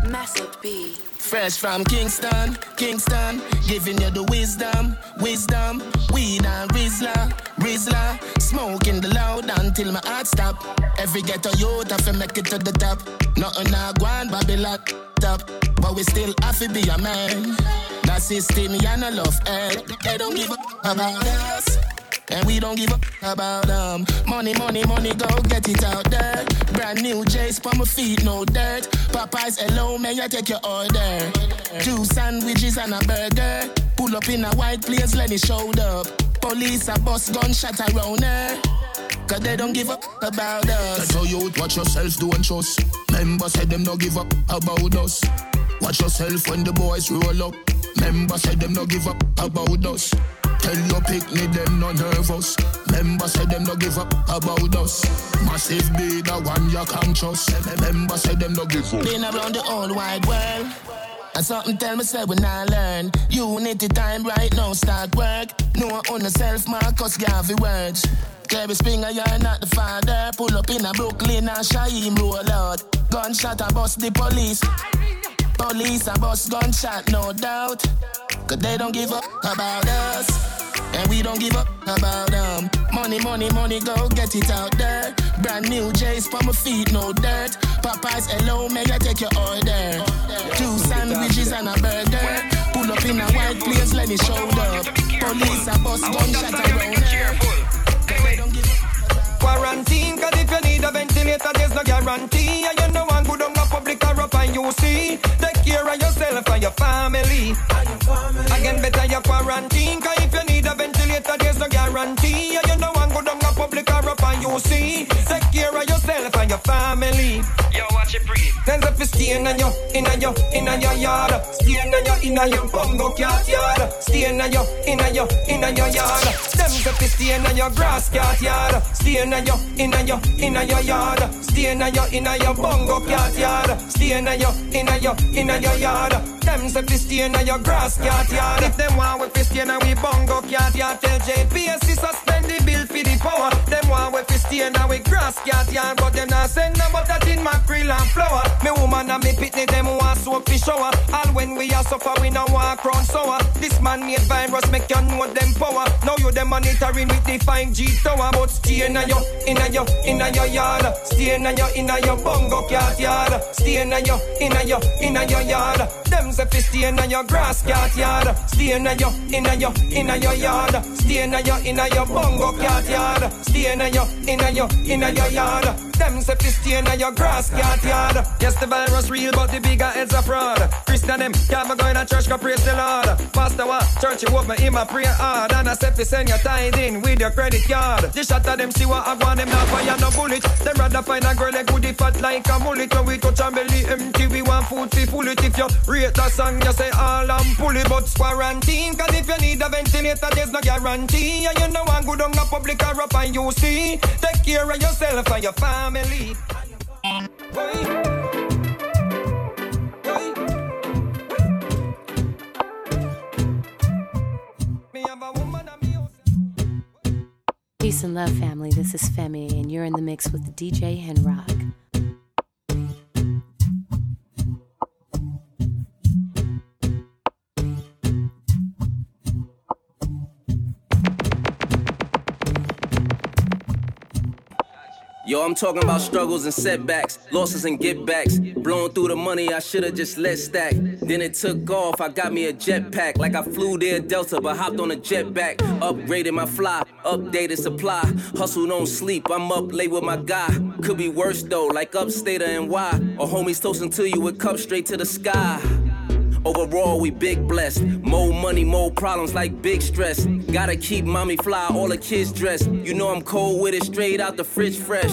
Massive B. Fresh from Kingston, Kingston, giving you the wisdom, wisdom. Weed and Rizla, Rizla, smoking the loud until my heart stop. Every ghetto youth have to make it to the top. Nothing I on Babylon top, but we still have to be a man. That system, yeah, no love, eh? They don't give a about us. And we don't give a about them. Money, money, money, go get it out there. Brand new J's on my feet, no dirt. Popeyes, hello, may I take your order? Two sandwiches and a burger. Pull up in a white place, let it show up. Police a bus gunshot around her. Cause they don't give up about us. Tell you watch yourself, don't trust. Members said them don't give up about us. Watch yourself when the boys roll up. Members said them don't give up about us. Tell your picnic them no nervous. Members said them don't give up about us. Massive be the one you can trust. Members said them don't give up. Been around the whole wide world. And something tell me say when I learn. Unity time right now start work. No on the self Marcus Garvey words. Jerry Springer, you're not the father. Pull up in a Brooklyn and Shaheem roll out. Gunshot a bust the police. Police a bust gunshot, no doubt. Cause they don't give up about us. And we don't give up about them. Money, money, money, go get it out there. Brand new J's for my feet, no dirt. Popeyes, hello, may I take your order? Two sandwiches and a burger. Pull up in a white place, let me show up. Police a bust gunshot around. Quarantine, cause if you need a ventilator, there's no guarantee. And you know one good on public and you see. Take care of yourself and your family. Again, better your quarantine, cause if you need a ventilator, there's no guarantee. And you know one good on a public and you see. Stay in your, in your, in your yard. Stay in your, in your bongo cat yard. Stay in your, in your, in your yard. Them to stay in your grass cat yard. Stay in your, in your, in your yard. Stay in your, in your bongo cat yard. Stay in your, in your, in your yard. Them say fi stay in your grass cat yard. If them want we fi stay we bongo cat yard, tell JPS suspend the bill Stay now with grass cat yard, but them not send no butter tin mackerel and flour. Me woman and me pitney them want soap fi shower. All when we are suffer, we no walk round sour. This man made virus make you know them power. Now you them monitoring with the 5G tower, but stay na yo, inna yo, inna your yard. Stay na yo, inna your bongo cat yard. Stay na yo, inna yo, inna your yard. Them say fi stay na your grass cat yard. Stay na yo, inna yo, inna your yard. Stay na yo, inna your bongo cat yard. Stay na yo, inna yo, inna your yard. Them say fi stay na your grass cat yard. Yes, the virus real, but the bigger heads are fraud. Christian them can't be going to church, go praise the Lord. Pastor what? Church you open in my prayer hard. And I say fi send your tithe in with your credit card. The shot of them see what I want them not fire no bullet. Them rather find a girl like goody fat like a mullet. When we touch a belly empty, we want food fi full it. If you rate the song, you say all I'm pull it, but quarantine. Cause if you need a ventilator, there's no guarantee. And you know I'm good on the public or up and you see. Take care of yourself and your family. Peace and love, family. This is Femi, and you're in the mix with DJ Henrock. Yo, I'm talking about struggles and setbacks, losses and get backs. Blowing through the money I should've just let stack. Then it took off, I got me a jetpack. Like I flew there Delta, but hopped on a jetback. Upgraded my fly, updated supply. Hustle don't sleep, I'm up late with my guy. Could be worse though, like upstate or NY. Or homies toasting to you with cups straight to the sky. Overall, we big blessed. More money, more problems like big stress. Gotta keep mommy fly, all the kids dressed. You know I'm cold with it, straight out the fridge fresh.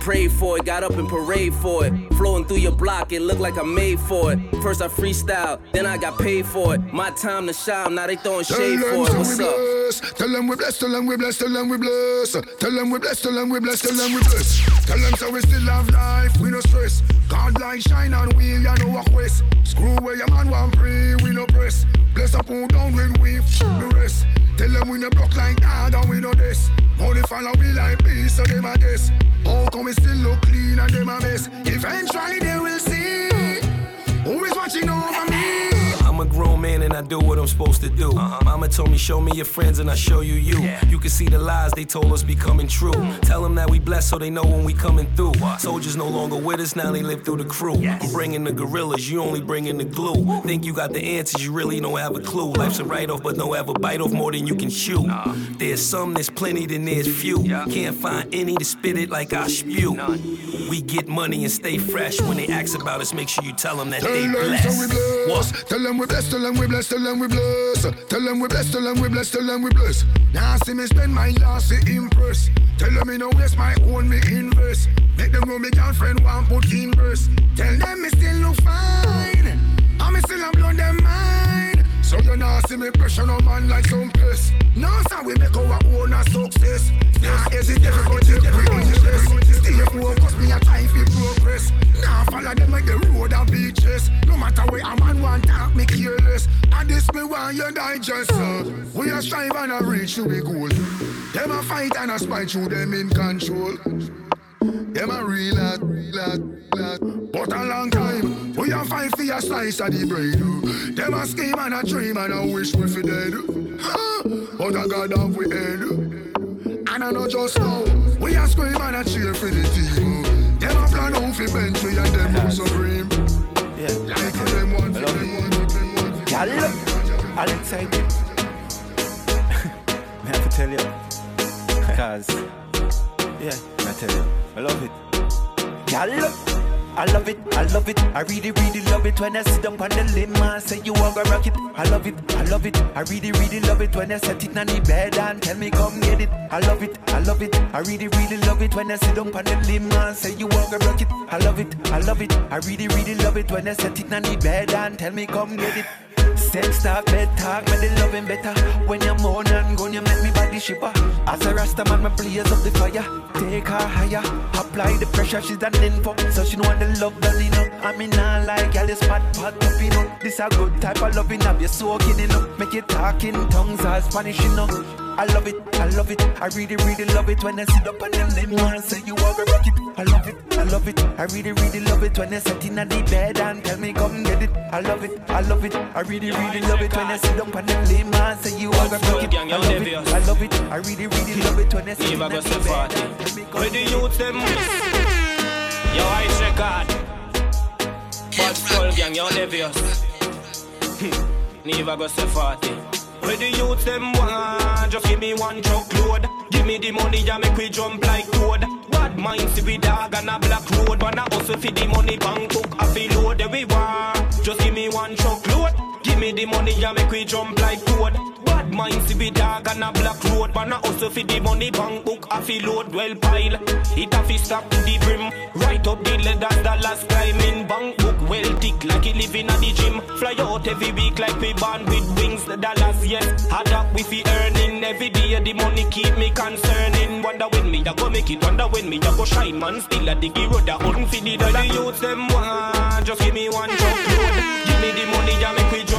Prayed for it, got up and parade for it. Flowing through your block, it looked like I made for it. First I freestyle, then I got paid for it. My time to shine, now they throwing shade for it. What's up? bless. Tell them we bless, tell them we bless, tell them we bless. Tell them we bless, tell them we bless, tell them we bless. Tell them so we still have life, we no stress. God light shine on we, ya know what quest. Screw where your man want pray, we no press. Bless up who down when we the rest. Tell them we no block like that and we no this. Only follow we like peace, so them a guess. How come we still look clean and them a mess? Eventually they will see who is watching over me. I'm a grown man and I do what I'm supposed to do. Mama told me, show me your friends and I show you you. You can see the lies they told us becoming true. Tell them that we blessed so they know when we coming through. Soldiers no longer with us, now they live through the crew. I'm bringing the gorillas, you only bringing the glue. Think you got the answers, you really don't have a clue. Life's a write-off, but no ever bite off more than you can chew. There's some, there's plenty, then there's few. Can't find any to spit it like I spew. We get money and stay fresh. When they ask about us, make sure you tell them that Tell they them so we blessed. bless. Tell them we bless, tell them we bless, tell them we bless. Tell them we bless, tell them we bless, tell them we bless. Now see me spend my last to impress. Tell them me no waste my own, me invest. Make them know me girlfriend want put in verse. Tell them me still look fine. Me still a blow them mind. So you not see me pressure no man like some pest. No, sir, we make our own a success. Nah, hesitate, but you every interest. Stay focused, me a time for progress. Nah, follow them like the road and beaches. No matter where a man want talk, me careless. And this me want you digest, sir. We a strive and a reach to the goal. Them a fight and a spite through them in control. Them a real lad, real lad, real lad. But a long time, we a fight for a slice of the bread. Them a scheme and a dream and a wish we fi dead. But a God have we head. And I know just now, we a scream and a cheer for the team. Them a plan out fi bench we and them yes. supreme. Yeah, Like how them want fi them fi them want fi Gal, I'll excite you. Me have to tell you, cause yeah, I tell you, I love it. Gal, I love it, I love it, I really, really love it when I sit up on the limb and say you want to rock it. I love it, I love it, I really, really love it when I set it on the bed and tell me come get it. I love it, I love it, I really, really love it when I sit up on the limb and say you want to rock it. I love it, I love it, I really, really love it when I set it on the bed and tell me come get it. Sex talk, bed talk, me the loving better. When you're moan and gun, you make me body shiver. As a rasta man, me blaze up the fire. Take her higher, apply the pressure. She's an info, so she know the love done know. I mean, I like y'all is pat pat up, you know. This a good type of loving, have you soaking, know. Make you talking tongues or Spanish, know. I love it, I love it. I really, really love it when I sit up on the limb and say you are gonna rock it. I love it, I love it. I really, really love it when I sit in the bed and tell me come get it. I love it, I love it. I really, really love it when I sit up on the limb and say you are gonna rock it. I love it, I love it. I really, really love it when I sit in the bed and tell me come youth them Yo, I record Bad skull gang, yo, devious Never go say 40 Where the youth them want? Just give me one truckload. Give me the money and make we jump like toad. Bad mind see we dog on a black road. But I also feed the money bank book I feel load. That we want. Just give me one truckload. Give me the money and make we jump like toad Mind see we dog on a black road. But I also feed the money bank book I feel load. Well pile. It a fi stop to the brim Right up the leather dollars climbing bank book. Well thick like he living at the gym. Fly out every week like we born with wings. The dollars yes. Hard up with fi earning. Every day the money keep me concerning. Wonder when me I go make it. Wonder when me I go shine man. Still a diggy road a hunting fi the dollar. The youths them want. Just give me one truckload Give me the money and make we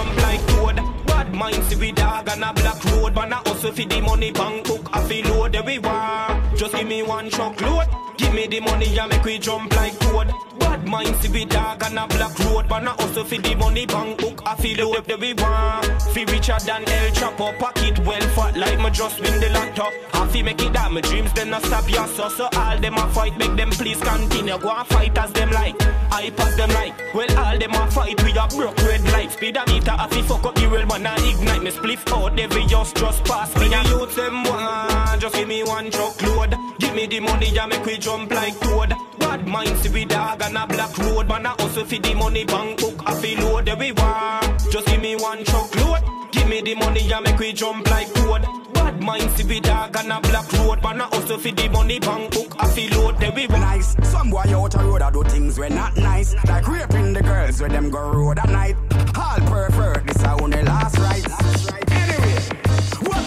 mind see we dog on a black road But I also fi the money. Bank book I feel load every want Just give me one truckload Give me the money and make we jump like toad Bad mind see we dog on a black road. But I also fi the money bank book I feel the whip that we want. Fi richer than El Chapo Pocket well fat like me just win the laptop I feel make it that my dreams then not stop ya so So all them a fight make them please continue. Go and fight as them like I pass them like. Well all them a fight we a broke red light Speedometer I feel fuck up the real man and ignite me spliff out every just just pass. Me The youth them want Just give me one truckload. Give me the money and make we jump like toad Bad mind see we dog on a black road Man I also fi the money bank book I fi load every want Just give me one truckload Give me the money and make we jump like toad Bad mind see we dog on a black road Man I also fi the money bank book I fi load every want nice. Some boy out a road a do things we not nice. Like raping the girls where them go road at night. All pervert, this a only last rights.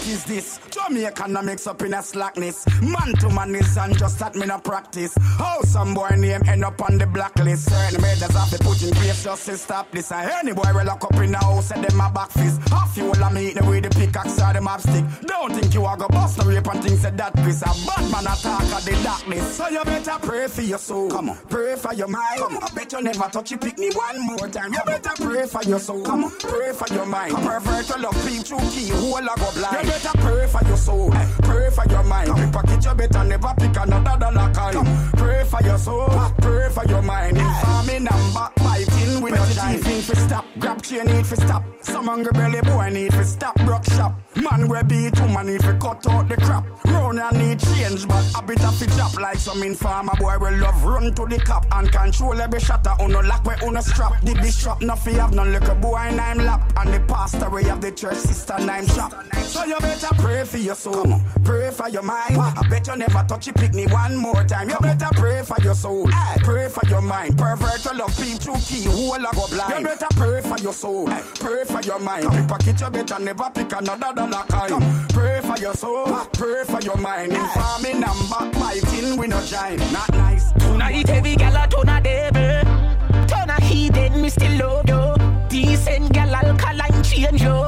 Is this? Jamaican a mix up in a slackness. Man to man is and just that me no practice. How some boy name end up on the blacklist. Certain measures have to put in place just to stop this. And any boy will lock up in the house and them a back fist. Half you will a meet the way the pickaxe or the map stick. Don't think you are go bust no rape and things that that piece. A bad man attack of the darkness. So you better pray for your soul. Come on. Pray for your mind. Come on. I bet you never touch you pick me one more time. You better pray for your soul. Come on. Pray for your mind. Pervert to love people key. Who will go blind? Better pray for your soul. Pray for your mind. Come. Pocket you better never pick another dollar. Come. Pray for your soul. Pray for your mind. In farming and backbiting, we no shine. need for stop. Grab chain need for stop. Some hungry belly boy need for stop. rock shop. Man we beat woman need for cut out the crap. Round and need change, but a bit of it drop like some informer boy will love run to the cop and control every shatter. Uno lock where uno strap. The bishop no fi have none little boy in I'm lap. And the pastor we have the church sister name shop. So you better pray for your soul. Come on. Pray for your mind. I bet you never touch it, pick me one more time. You better pray for your soul. Pray for your mind. Pervert to love people key. Who will go blind? You better pray for your soul. Pray for your mind. Pick pocket you better never pick another dollar coin. Pray for your soul. Pray for your mind. In farming and backbiting, we no join. Not nice. Tonight every gal a turn a devil Turn a heathen, me still love you Decent gal alkaline change you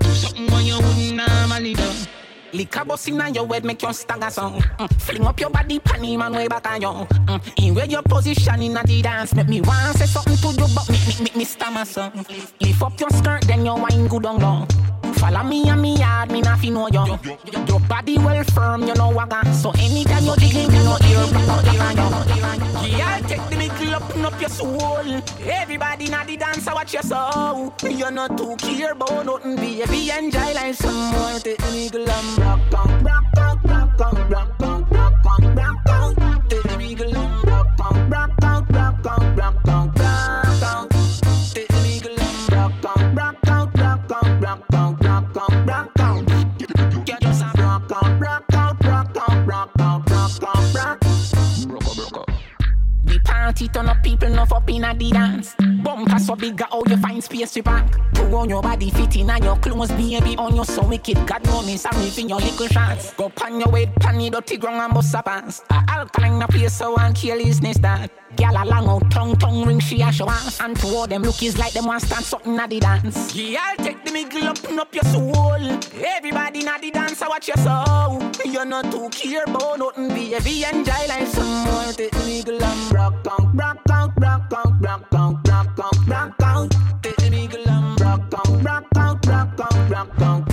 Do something when you wouldn't normally do Liquor bust inna your head make you stagger song. Mm. Fling up your body, panty man way back on you. Mm. In where your position inna the dance, make me want say something to you, but me me me, me stammer song. Lift up your skirt, then your wine good on long. Follow me and me yard, me nothing know you. Your body well firm, you know wagga. So anytime you digging, me no ear, ear on you. Yeah, take the middle up, open up your soul. Everybody na the dance, I watch your soul. You're not too care about nothing, baby. Enjoy life some more. Take the middle and rock on, rock on, rock on, rock on, rock on, rock on. Take the middle and rock on, rock on, rock on, party turn up, people enough up in a the dance. Bumper so big, all you find space to park. Go on your body fitting and your clothes, baby. On you so wicked, God know me, sorry for your little chance. Go pan your weight, pan the dirty ground and bust a pants. A alkaline a place so and kill his nest that. Girl a long out tongue, tongue ring she a show off. And to all them lookies like them want stand something at the dance. I'll take the middle up, up your soul. Everybody na the dance, I watch your soul. You're not too care about nothing, baby. Enjoy life some more. Take the middle and rock out, rock out, rock out, rock out, rock out, rock out. Take the middle and rock out, rock out, rock out, rock out,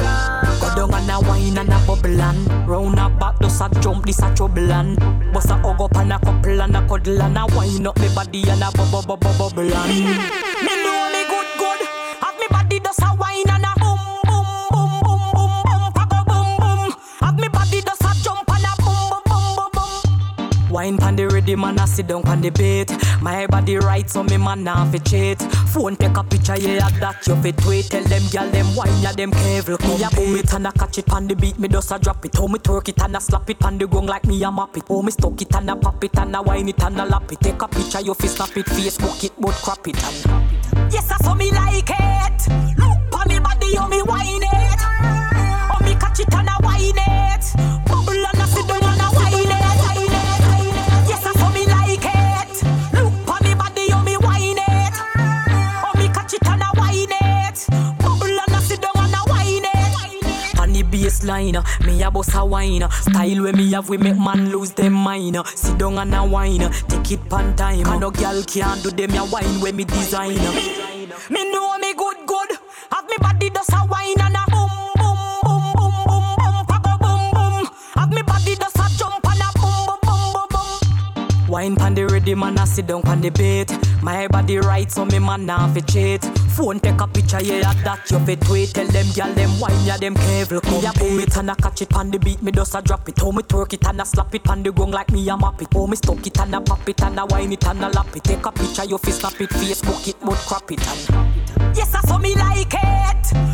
down and a wine and a bubble and Round a back, just a jump, this a trouble and Bust a hug up and a couple and a cuddle and a wine up me body and a bubble, bubble, bubble and Wine pan the ready man, I sit down pan the bait My body right, so me man now fi cheat. Phone take a picture, yeah, that you fit tweet. Tell them gal them wine, yeah, them careful Me a pull it. and a catch it pan the beat, me just a drop it. How me twerk it and a slap it pan the gong like me a map it. How me stuck it and a pop it and a wine it and a lap it. Take a picture, you fi snap it, Facebook it, but crop it. And Yes, I saw me like it Baseline, me a boss a wine Style where me have we make man lose them mind Sit down and a wine, take it pan time. And no girl can't do them a wine where me design Me know me good good. Have me body just a wine and a boom boom boom boom boom boom papa boom boom. Have me body just a jump and a boom boom boom boom boom. Wine pan the ready man, I sit down pan the bait. My body right, so me man now fi cheat. Phone take a picture, yeah, that you fi tweet. Tell them gal them wine, yeah, them careful. Me a it and I catch it pan the beat, me just a drop it. How me twerk it and I slap it pan the gong like me a map it. How me stuck it and I pop it and I wine it and I lap it. Take a picture, you fi snap it, Facebook it, but crop it and. Yes, I saw me like it.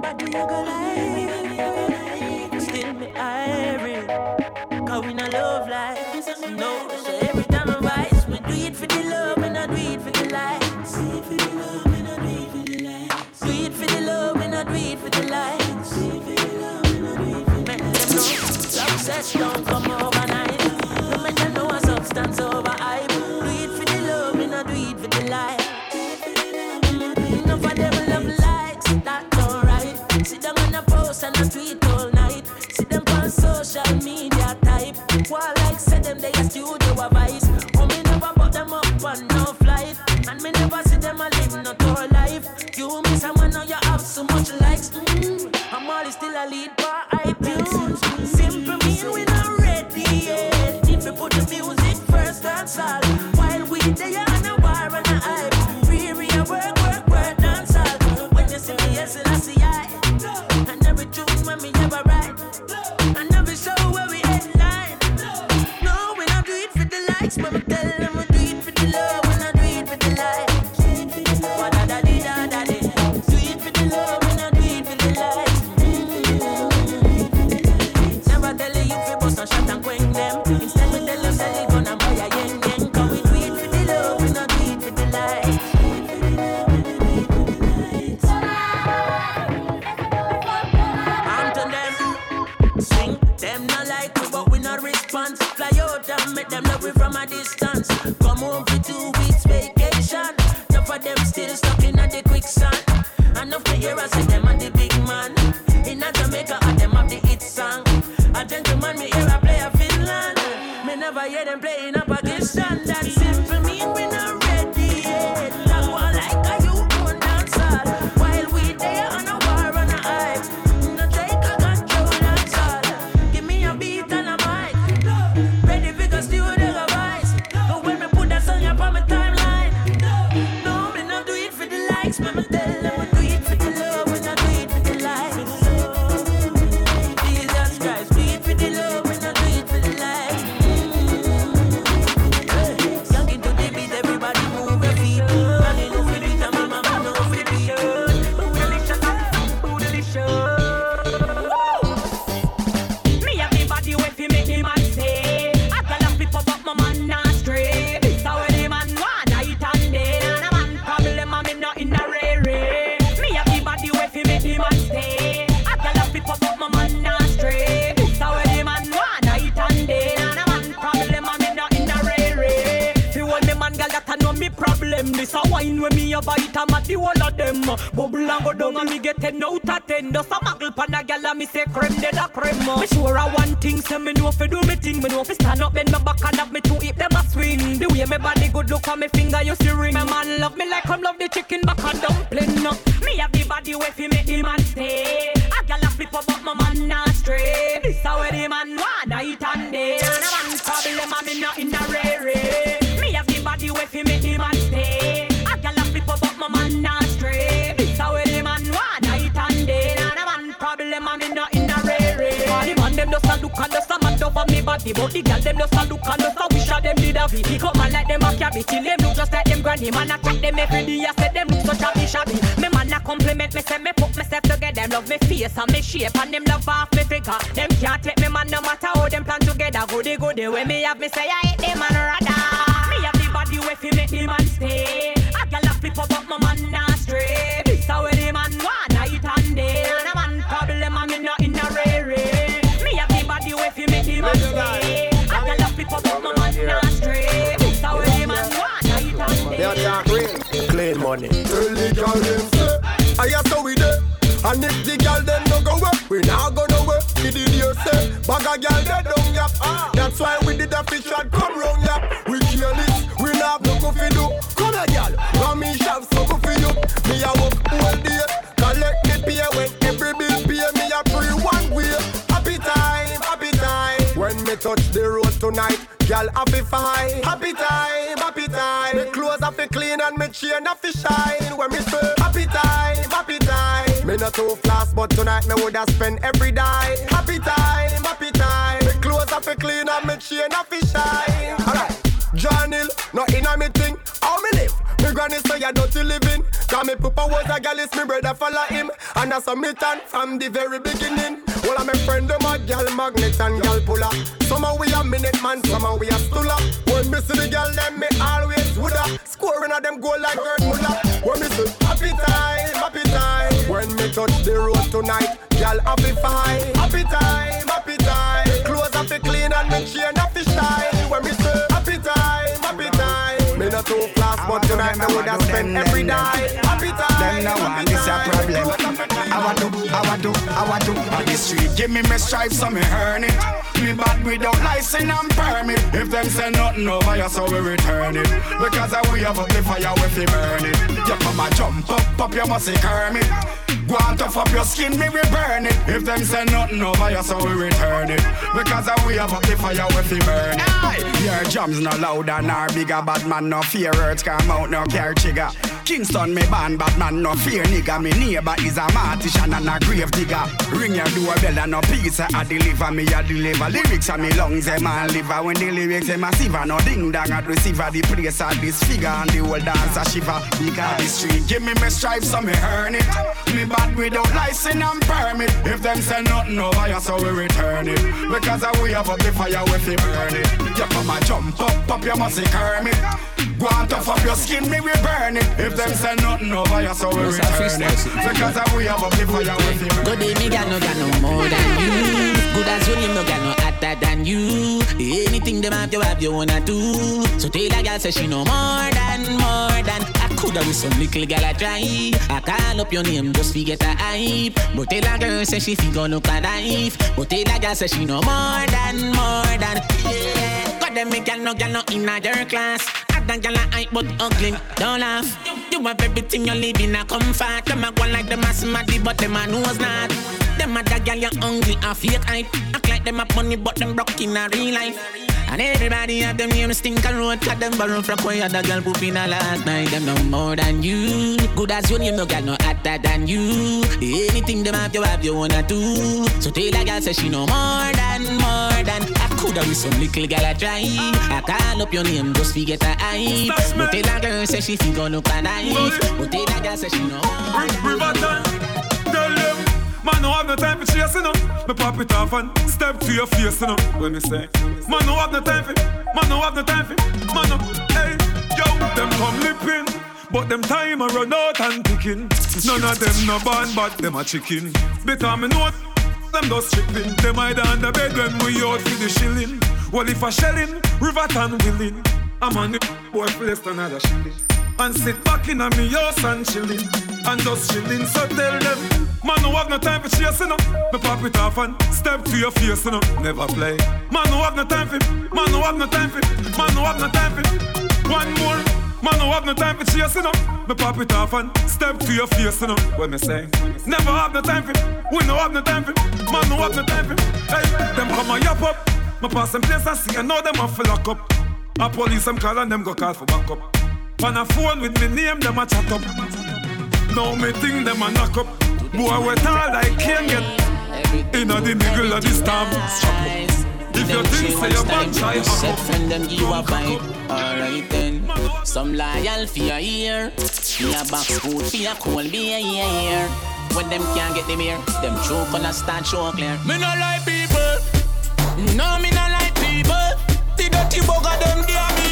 But we are gonna. Still me irate. Cause we not love life. So no, so every time I rise, we do it for the love and not do it for the lights. Do it for the love and not do it for the lights. Do it for the love and not do it for the lights. Do it for the love and I do it for the lights. Success don't come moment me say me put myself together, love me face and me shape and them love half me figure. Them can't take me man no matter how them plan together. Goody goody when me have me say I hate them man rather. Me have the body way fi make the man stay. I got a flip up but my man not straight. This how the man want night and day. And a man problem and me not in a rare. Me have the body way fi make the man stay. I got a flip up but my man not stray. This how the man want night and day. Clean money. I have to we eh? there. And if the girl them no go up, we not go nowhere. It is you say, bag a girl they don't yap. Ah. That's why we did a fish and come round yap. We kill it, we not have no coffee do. Come a girl, let me shove so go for you. Me a work all day, collect me pay when every bill pay me a free one way. Happy time, happy time. When me touch the road tonight, girl happy fine. Happy time, happy time. Me clothes have to clean and me chain have to shine too fast, but tonight me woulda spend every dime. Happy time, happy time. Me clothes have to clean up, me chain have to shine. Alright, journal, not in me meeting. How me live? Me granny say I dirty living. Got me papa was a gal, it's me brother follow him. And that's a militant from the very beginning. All of my friend them a gal magnet and gal puller. Some a we a minute man, some a we a stula. When me see the gal, them me always woulda. Scoring at them goal like Gerd Muller. When me see happy time me touch the road tonight, y'all happy fine. Happy time, happy time. Clothes happy clean and me chain happy shine. When me say happy time, happy time. Me not too fast, but tonight me woulda spend every night. Happy time, happy time. Them no one is a problem. I do, to, I do, to, I do. On the street, give me my stripes so me earn it. Me bad without license and permit. If them say nothing over you, so we return it. Because I we have up the fire, we fi burn it. You come and jump up, up, you must say Kermit. Go on tough up your skin, me we burn it. If them say nothing over you, so we return it. Because I we have up the fire, we fi burn it. Your drums no louder nor bigger, bad man no fear words come out, no care trigger. Kingston me band, bad man no fear nigga. Me neighbor is a martician and a grave digger. Ring your doorbell and no pizza I deliver me a deliver. Lyrics and me lungs and liver. When the lyrics them massive and no ding dong at receiver. The place a disfigure and the whole dance a shiver. Because the street give me me stripes so me earn it. Me bad without license and permit. If them say nothing over you, so we return it. Because I we have up the fire, we fi burn it. You come and jump up, up, you must say Kermit. Go on tough up your skin, me we burn it. If them say nothing over you, so we return it. Because I we have fire, we fi burn it. Good day, me got no got no more than you. Good as you, him no got no hotter than you. Anything them have, you have, you wanna do. So tell a girl say she no more than, more than. I coulda with some little girl I try. I call up your name just to get a hype. But tell a girl say she fi go look a knife. But tell a girl say she no more than, more than. Yeah. Me gal no gal no inna your class. Other gal a hype but ugly. Don't laugh. You have everything you live in a comfort. Them a go like them a smarty but them a knows not. Them other gal you hungry and fake hype. Act like them a money but them broke in a real life. And everybody have them name stink and road Cut them borrow from where other girl poop in a last night Them no more than you Good as you name no girl no hotter than you Anything them have you have you wanna do So tell a girl say she no more than more than I coulda with some little girl I try I call up your name just to get a hype But tell a girl say she going to look a But a girl say she no Riverton, tell them Man, no have no time for chasing up. Me pop it off and step to your face, you know. When me say, man, no have no time for, man, no have no time for, man, no. Hey, yo, them come lipping, but them time a run out and ticking. None of them no born, but them a chicken. Because me know them just tripping. Them hide under bed when we out for the shilling. Well, if I shelling, Riverton willing. I'm on the boy for less than another shilling. And sit back in a me house and chilling And just chillin'. So tell them Man no have no time for chasing up Me pop it off and step to your face you know. Never play. Man no have no time for Man no have no time for Man no have no time for. One more. Man no have no time for chasing up Me pop it off and step to your face you know. What me say? Never have no time for We no have no time for Man no have no time for. Hey Them come and yap up. Me pass them place and see I know them a lock up. A police them call and them go call for backup on a phone with me name, them a chat up. Now me think them a knock up. Boy, wet all I can get. Inna the middle of the storm. If you think say you bad, try hack Set up. friend them give you a bite. Alright then. Some loyal for your ear. Me a box food for your cold beer, yeah, yeah. When them can't get them here, them choke on a start show clear. Me no like people. No, me no like people. The dirty bugger them, they are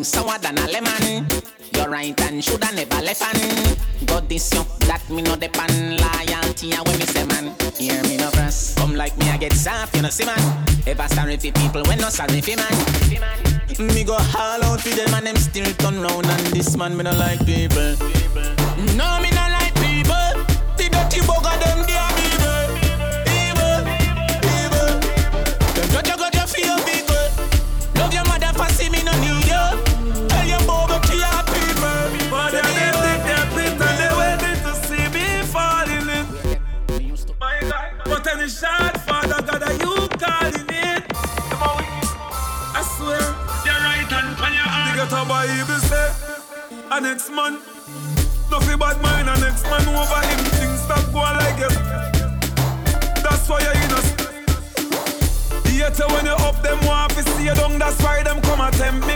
Things sour than a lemon. Your right hand shoulda never left hand. God this you, that me no depend. Loyalty a when me say man. Hear me no cross. Come like me I get soft, you know see man. Ever sorry for people when no sorry for man. Me go all out for them and them still turn round and this man me no like people. No me no like people. The dirty bugger them shot, Father God, are you calling it? Come on, wicked. I swear, you're right hand on your arm. You get a Bible say, a next man, nothing bad mind, a next man over him, things stop going like it. That's why you're in us. Yet when you up them want to see you down, that's why them come and tempt me.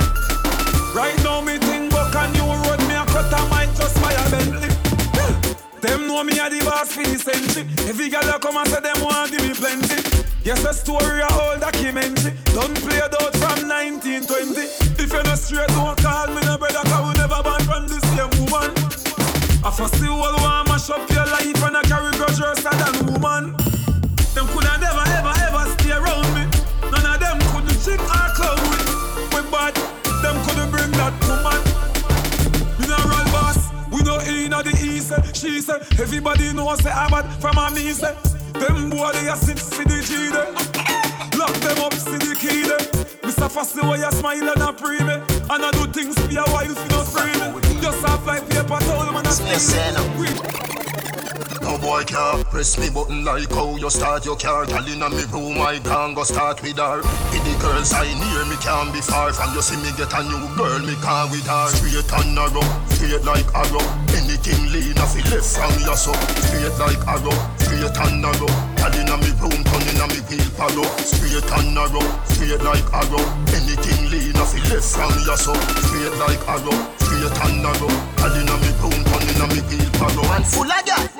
Right now me think book a new road, me a cut a mind just by a Bentley. Them know me a the boss for the century. Every girl that come and say them want give me plenty. Yes, a story a old documentary. Don't play it out from 1920. If you're not straight, don't call me no brother, cause we never born from the same woman. I first see all one mash up your life and I carry grudge worse than woman. East. She said, everybody knows say I'm bad from a me say. Them boy they a sit for the G there. Lock them up, see the key there. Mr. Fussy, why you smile and a pray me? And I do things for your wife, you don't me. Just have like paper towel, man, I sting No boy can't press me button like how you start your car. Girl inna me room, I can go start with her. In the girls I near me can be far from you. See me get a new girl, me can with her. Straight and narrow, straight like arrow. Anything lean off it left from your so. Straight like arrow, straight and narrow. Girl inna me room, turn inna me wheel palo. Straight and narrow, straight like arrow. Anything lean off it left from your so. Straight like arrow, straight and narrow. Girl inna me room, turn inna me wheel palo. And full of gas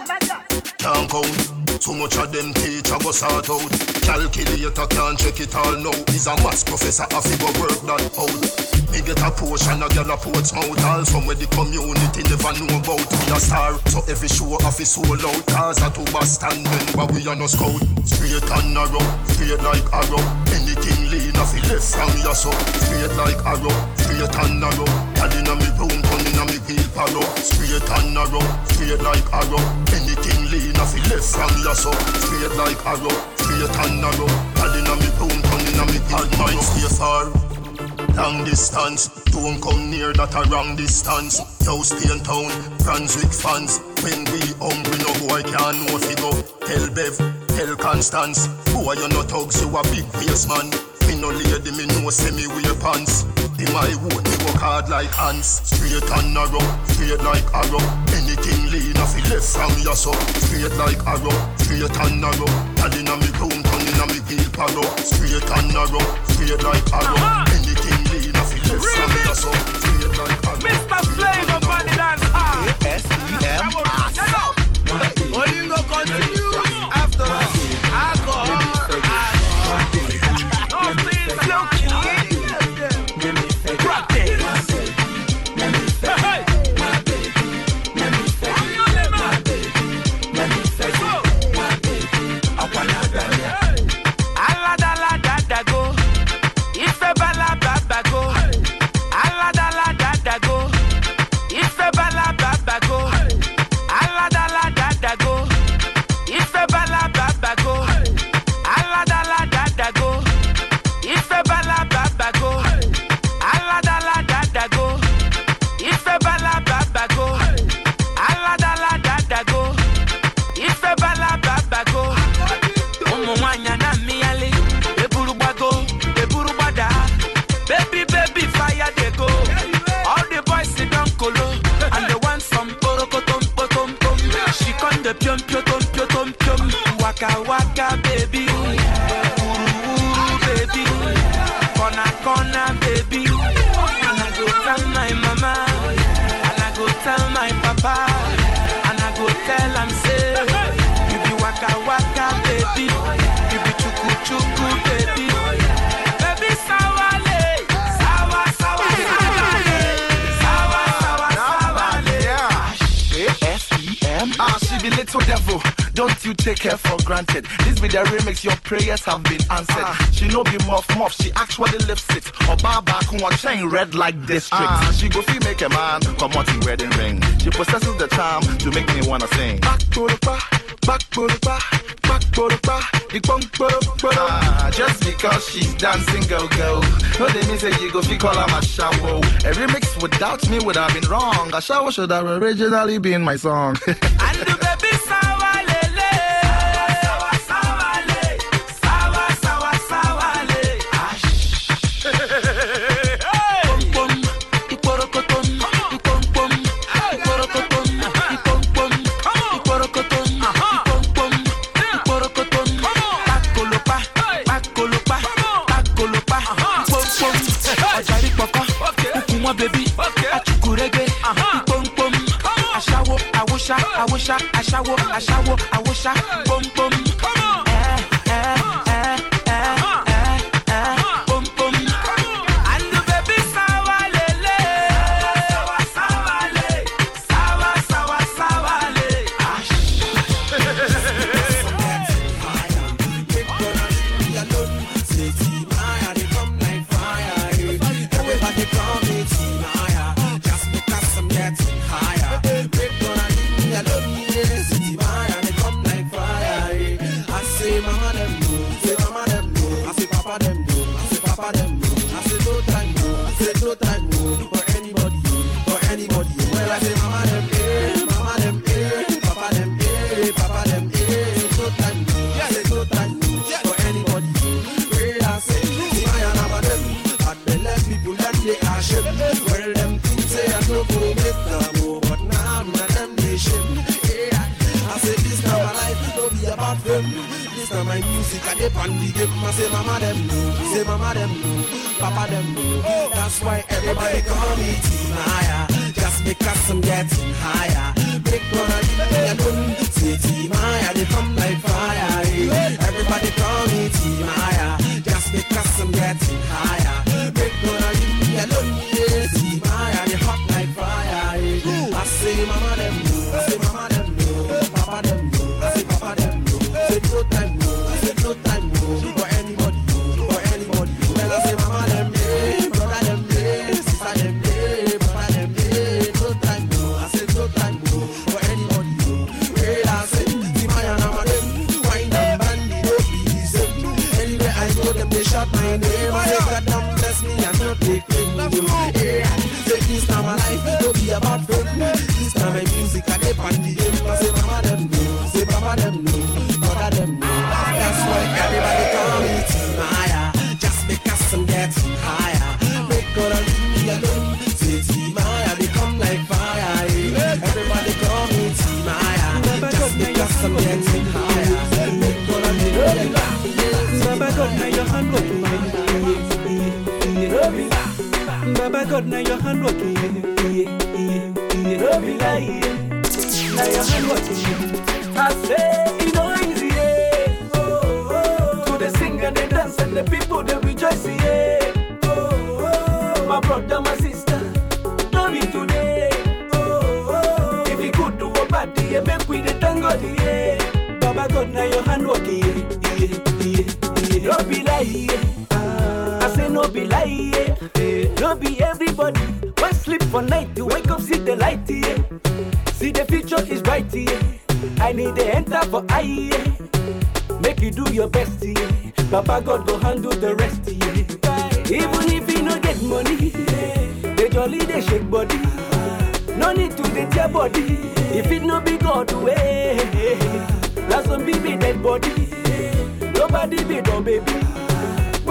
can't count. Too much of them teacher go sort out. Calculator can't check it all now. He's a maths professor, I figure work that out. Me get a portion, a girl a ports out. All from where the community never know about. We a star, so every show off is sold out. Cause a two Boston member, we are no scout. Straight and narrow, straight like arrow. Anything lean off it left from your so. Straight like arrow, straight and narrow. Girl inna me room, turn inna me wheel palo. Straight and narrow, straight like arrow. Anything lean off it left from your so. Straight like arrow, straight and narrow. Girl inna me room, turn inna me wheel palo. Stay far. Long distance, don't come near that a wrong distance. Yo, Spain town, Brunswick fans. When we hungry, no boy can know if go. Tell Bev, tell Constance. Boy, you no thugs, you a big waist man. Me no lady, me no say me wear pants. Be my own, me work hard like ants. Straight and narrow, straight like arrow. Anything lean off it left from your so. Straight like arrow, straight and narrow. Girl inna me room, turn inna me wheel palo. Straight and narrow, straight like arrow. Anything lean off it left from your so. Straight like arrow. Mr. Flavour Body Dance Hall. Take her for granted. This be the remix, your prayers have been answered. She no be muff muff, she actually lives it. Or bar back on chain red like district. Ah, she go feel make a man come out in wedding ring. She possesses the charm to make me wanna sing. Back to the bar, back to the bar, back to the bar. The ah, just because she's dancing go go. No, they mean say you go feel call her my shower. A remix without me would have been wrong. A shower should have originally been my song. and the baby sawalele àwòṣá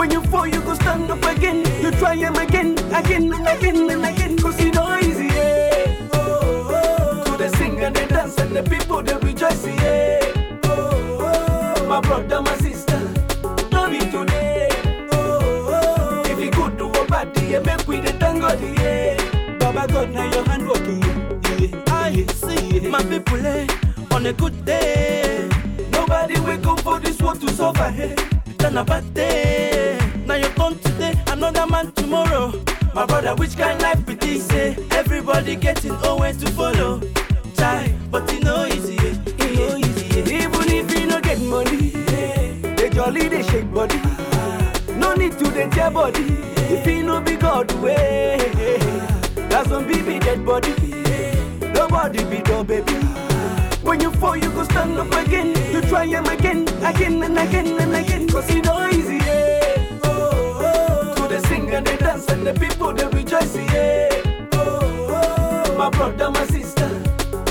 When you fall, you go stand up again. You try him again, again, again, and again. Cause you easy, yeah. Oh, oh, oh. To the sing and they dance and the people they rejoice, yeah. Oh, oh, My brother, my sister, don't be today. Oh, oh, If you good to a party, yeah, make with the tango, yeah. Baba God, now your hand working, yeah. I see yeah. my people, eh, on a good day. Nobody wake up for this world to suffer, eh. hey. Then a bad day na your own today another man tomorrow my brother which kind life be this say? everybody getting own to follow try but you no easy eh no easy eh? even if you no get money yeah. dey jolly they shake body ah. no need to dey tear body yeah. if e no be god way that's some be dead body yeah. nobody be no baby. When you fall, you go stand up again. You try him again, again and again and again. Cause it's no easy, yeah and they dance and the people they rejoice. Yeah. Oh, oh, my brother, my sister,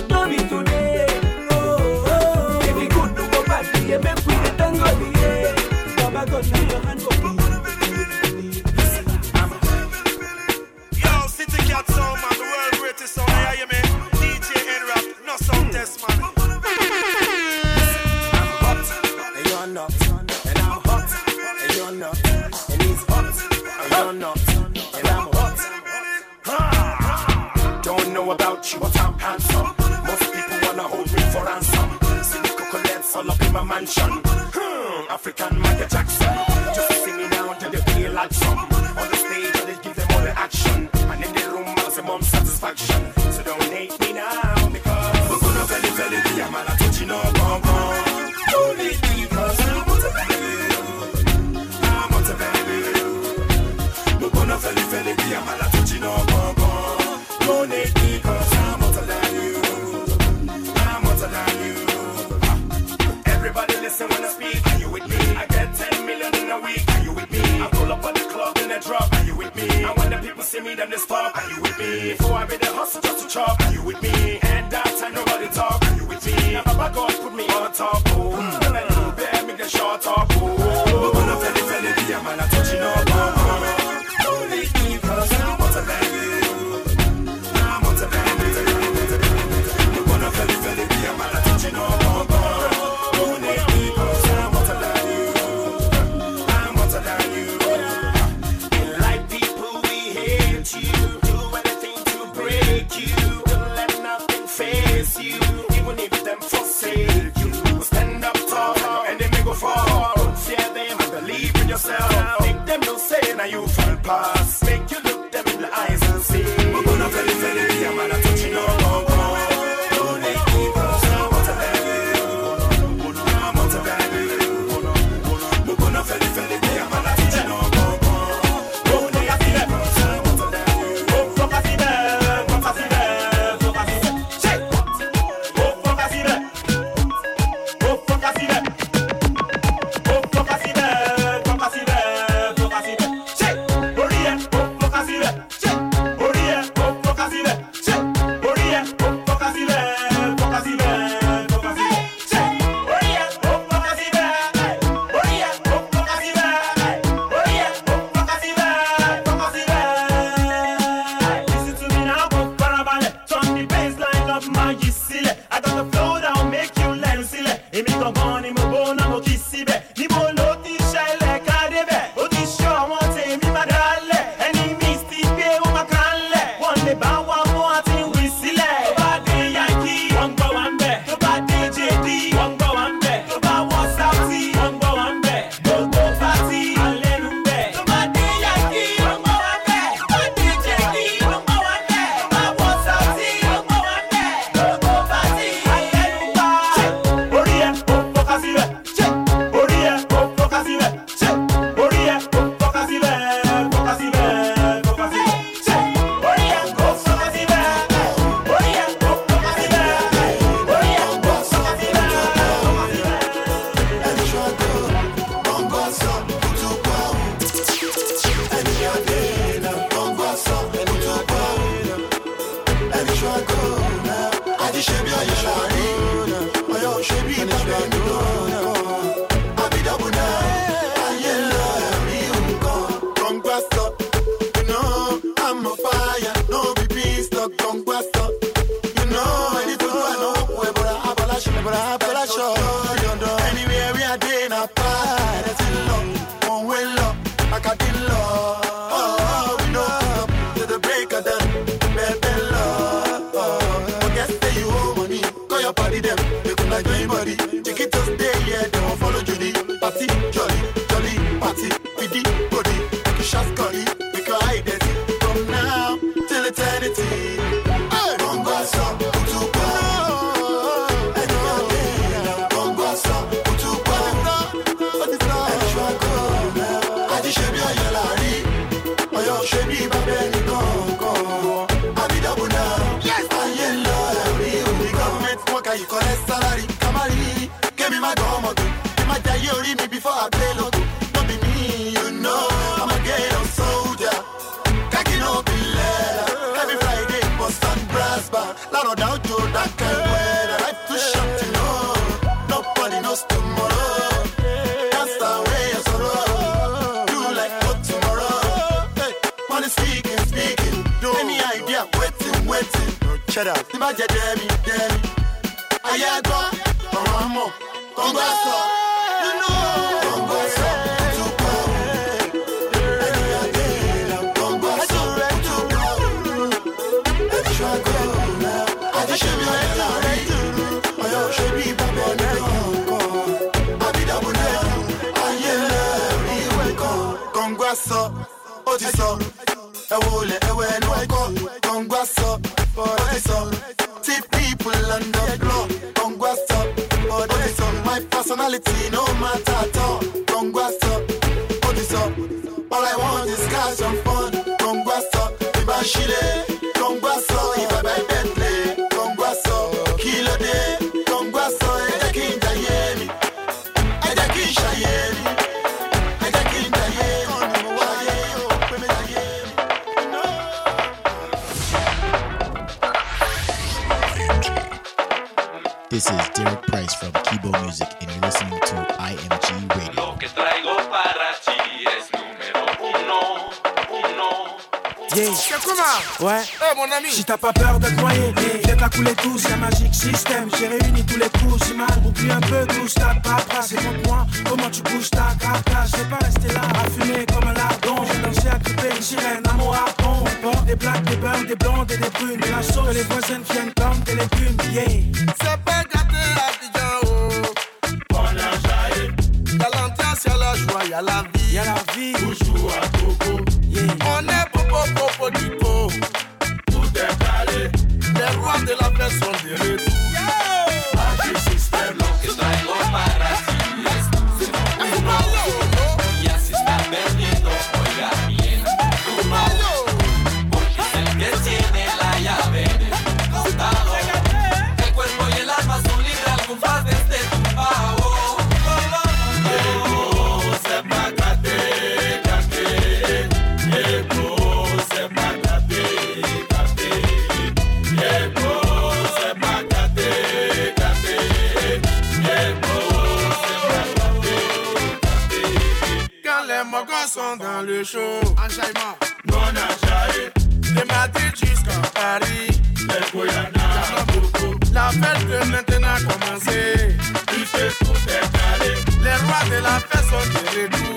don't be today. Oh, oh, if could do a party, yeah, make we dance, yeah. Baba God, now your hand. Music, and you're listening to IMG Radio. Yeah. Ouais. Eh mon ami. Si t'as pas peur de te noyer, viens à couler tous, y'a Magic System. J'ai réuni tous les coups, si mal, oublie un peu tout, ta paperasse. Et montre-moi comment tu bouges ta carcasse? Je vais pas rester là à fumer comme un lardon. J'ai dansé à gripper une sirène à mon harpon. On porte des blacks, des bruns, des blondes et des brunes. Et la sauce, les voisines viennent comme des légumes. Yeah. C'est pas gâté Abidjan, y'a la joie, y'a la vie. Y'a la vie. toujours à coco, On est popo, popo, dipo. tout est calé. Les rois de la paix sont de le show, enchaînement. Non De Madrid jusqu'à Paris. La fête peut maintenant commencer. Puisque tout est calé. Les rois de la paix sont de retour.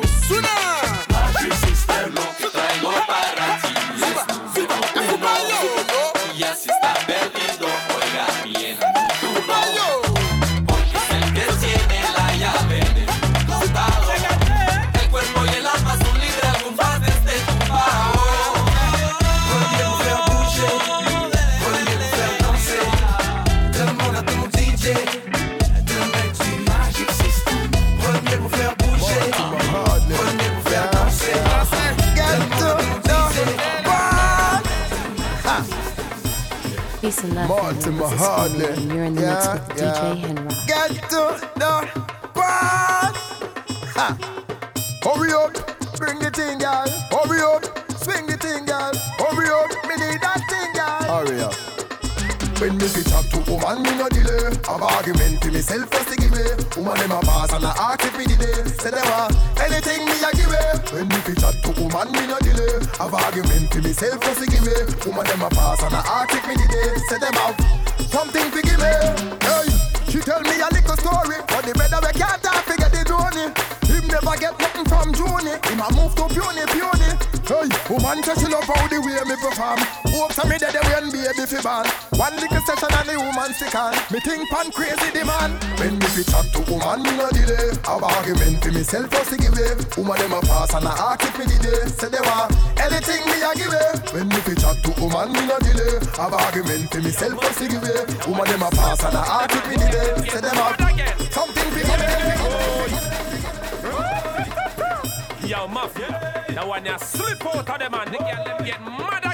to love. Mortimer and You're in the yeah, mix with yeah. DJ Henrock. Get to the part. Ha. Hurry up, bring the thing, guys. When me fit up to woman, me no delay. Have argument to myself first to give me. Woman them a pass and a ask if me did. Say they want anything me a give it. When me fit up to woman, me no delay. Have argument to myself first to give me. Woman them a pass and a ask if me did. Say them have something to give me. Hey, she tell me a little story, but the brother we can't get the journey. Him never get nothing from Juni. Him a move to puny puny. Hey, woman she love how the way me perform. Hope to me that they when baby fi born. One little session and the woman stick on. Me think pan crazy the man. When me fi chat to woman, me no delay. Have argument to myself first to give it. Woman them a pass and a ask if me it. Say they want anything me a give it. When me fi chat to woman, me no delay. Have argument to myself first to give it. Woman them a pass and a ask if me it. Say them have something fi give it. Yo, Mafia. Now when you slip out of them and the girl them get mad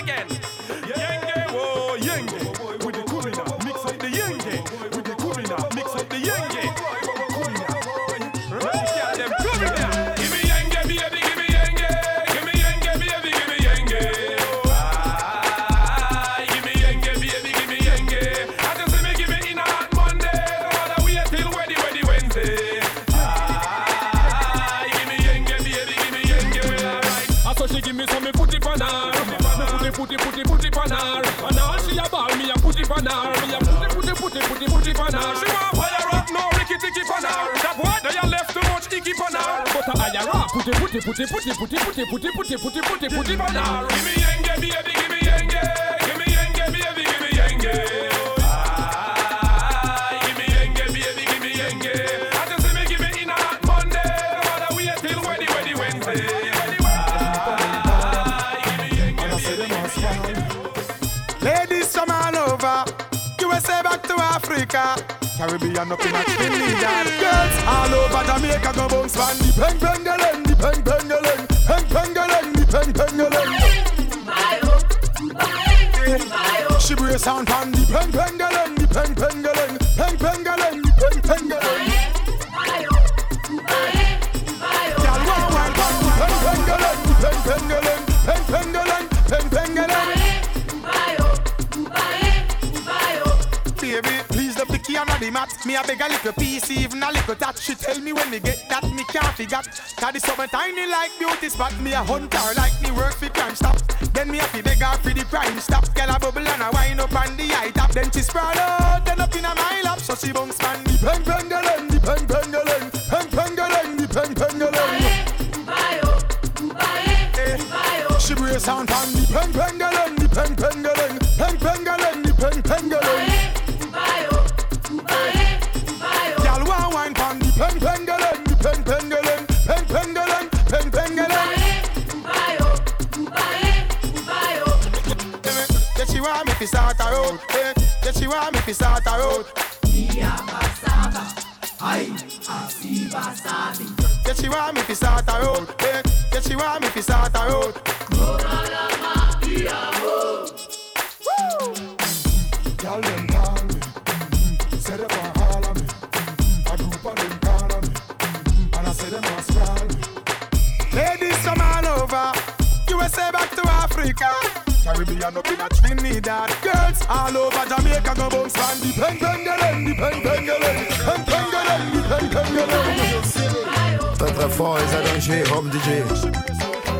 on her. Me a put it, put it, put it, put it, put it on her. She want fire up, no ricky ticky on her. That boy, they a left too much icky on her. But a higher up, put it, put it, put it, put it, put it, put it, put it, put it, put it, put it, put it on her. Give me yenge, baby, give me yenge. Give me yenge, baby, give me yenge. Africa. Caribbean up in a Trinidad. Girls all over Jamaica go bounce man. The peng pengaleng, the peng pengaleng, peng pengaleng, the peng pengaleng. She brace on pan the peng pengaleng, the peng pengaleng, Me a beg a little piece, even a little that. She tell me when me get that, me can't forget. That is something tiny like beauty spot. Me a hunter like me work for crime stop. Then me a fi beg her for the prime stop. Girl a bubble and a wind up on the high top. Then she sprawl out, then up in a my lap. So she bounce man the peng peng galeng, the peng peng galeng, peng peng galeng, the peng peng galeng. She brace on pan the peng peng galeng, the peng peng want me to start a road. Me. Yeah, she want me to start a road. Yeah, she want me to start All over Jamaica go bounce from the pen pen galen, the pen pen galen, pen pen galen, the pen pen galen. Très très fort et ça danger, Rome DJ.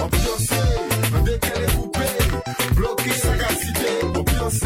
Ambiancé, dès qu'elle est coupée, bloquée sa capacité, ambiancé.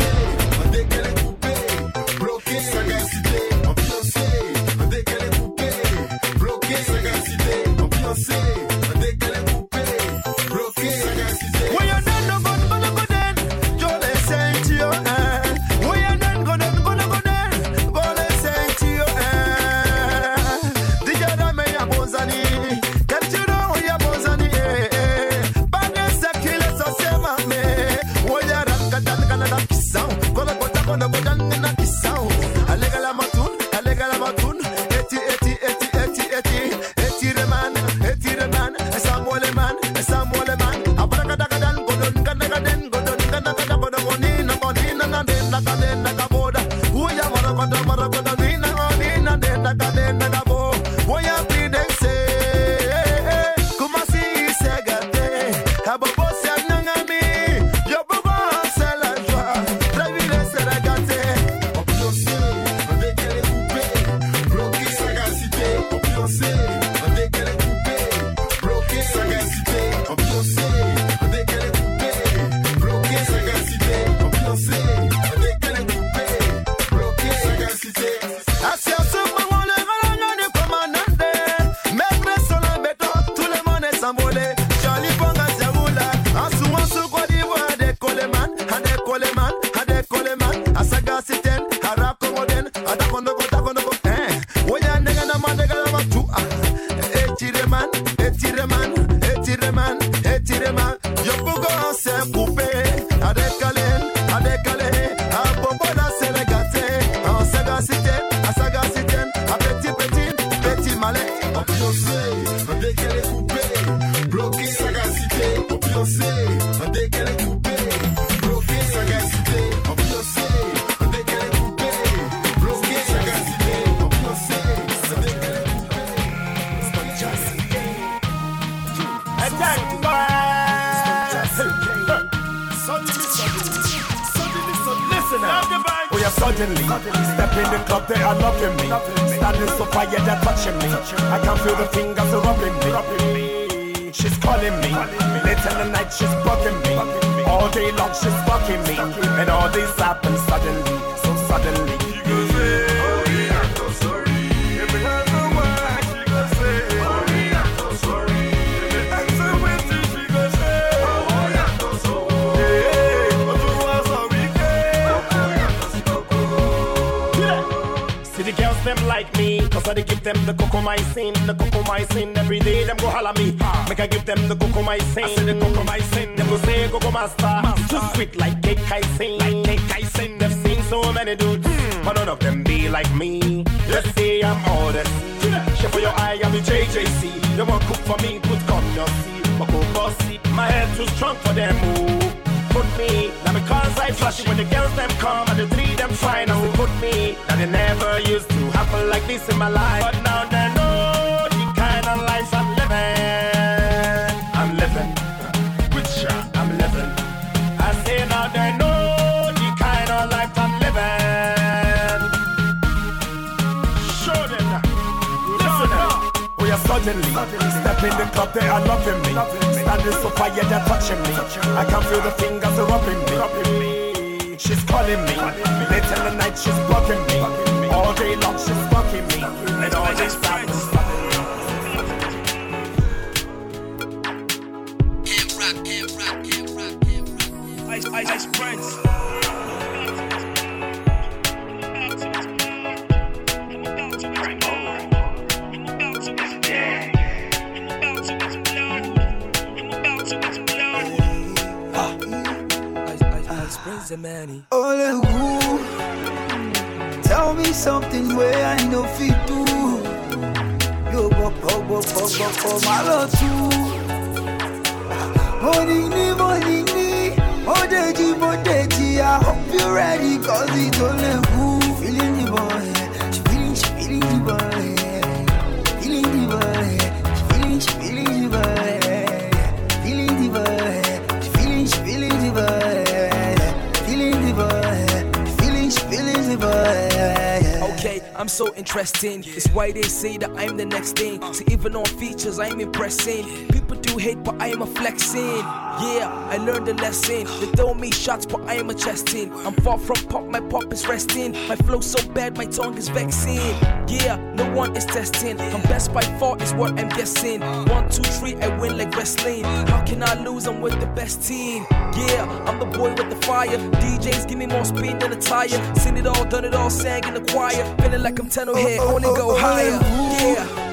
So interesting. It's why they say that I'm the next thing. See, even on features, I'm impressing. People hate, but I am a flexing. Yeah, I learned a lesson. They throw me shots, but I am a chesting. I'm far from pop, my pop is resting. My flow so bad, my tongue is vexing. Yeah, no one is testing. I'm best by far, is what I'm guessing. One, two, three, I win like wrestling. How can I lose? I'm with the best team. Yeah, I'm the boy with the fire. DJs give me more speed than a tire. Seen it all, done it all, sang in the choir. Feeling like I'm 10 here, only go higher. Yeah.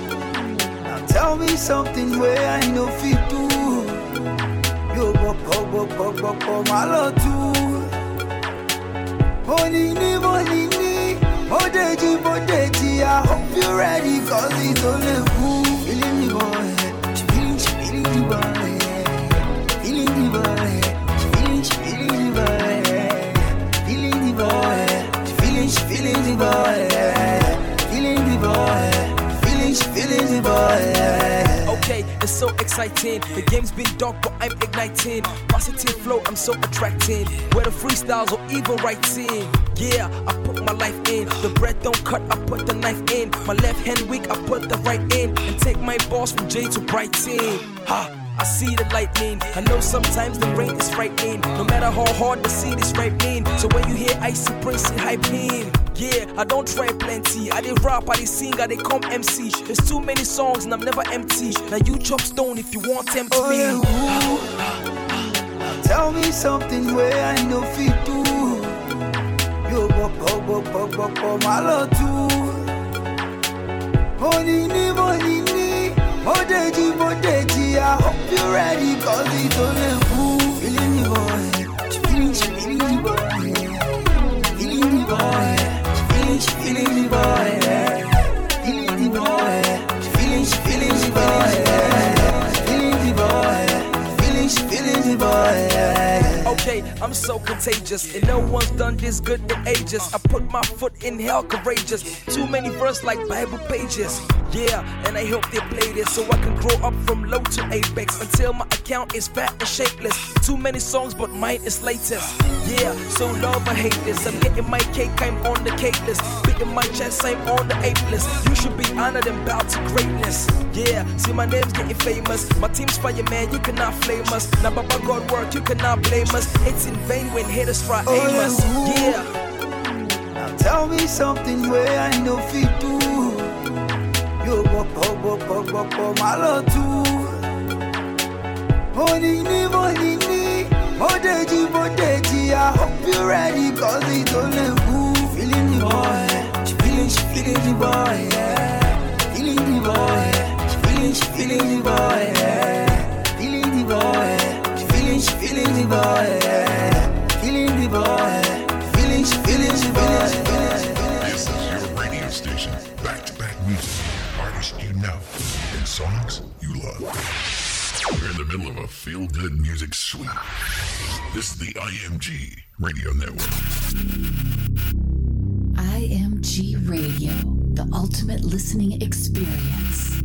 Tell me something where I know fit do. Yo bo bo bo bo bo malo too. Morning ni morning ni. Modeji modeji I hope you're ready cause it's only who Feeling the boy feeling feeling the boy Feeling the boy feeling the boy Feeling the boy feeling feeling the boy so exciting. The game's been dark, but I'm igniting. Positive flow, I'm so attracting. Where the freestyles or even writing. Yeah, I put my life in. The bread don't cut, I put the knife in. My left hand weak, I put the right in. And take my boss from J to Brighton. Ha! I see the lightning. I know sometimes the rain is frightening. No matter how hard the seed is ripening. So when you hear icy it hype in. Yeah, I don't try plenty. I did rap, I did sing, I did come MC. There's too many songs and I'm never empty. Now you chop stone if you want tempt Oh, me. yeah, Tell me something where I know fit do. Yo bo bo bo bo bo bo malo too. Morning ni morning ni Modeji I hope you're ready cause it's only Feeling the boy feeling feeling the boy. Feeling the boy. Feeling feeling the boy Feeling the boy. Feeling feeling the boy Feeling the boy. Feeling feeling the boy Okay, I'm so contagious, and no one's done this good in ages. I put my foot in hell courageous. Too many verse like Bible pages. Yeah, and I hope they play this so I can grow up from low to apex until my account is fat and shapeless. Too many songs, but mine is latest. Yeah, so love or hate this. I'm getting my cake, I'm on the cake list. Beating my chest, I'm on the ape list. You should be honored and bow to greatness. Yeah, see my name's getting famous. My team's fire, man, you cannot flame us. Now, Baba God work, you cannot blame us. It's in vain when haters try Oh, aim us. yeah. Now tell me something where I know fit do. Yo bo bo bo bo bo bo malo too. Morning ni morning ni Modeji modeji I hope you're ready cause it's only who Feeling the boy She feeling she feeling the boy yeah. Feeling the boy She feeling she feeling the boy yeah. Feeling the boy feeling the boy yeah. Feeling the boy Feeling she feeling the boy This is your radio station. Back to back music. Artists you know. And songs you love. We're in the middle of a feel good music sweep. This is the IMG Radio Network. IMG Radio, the ultimate listening experience.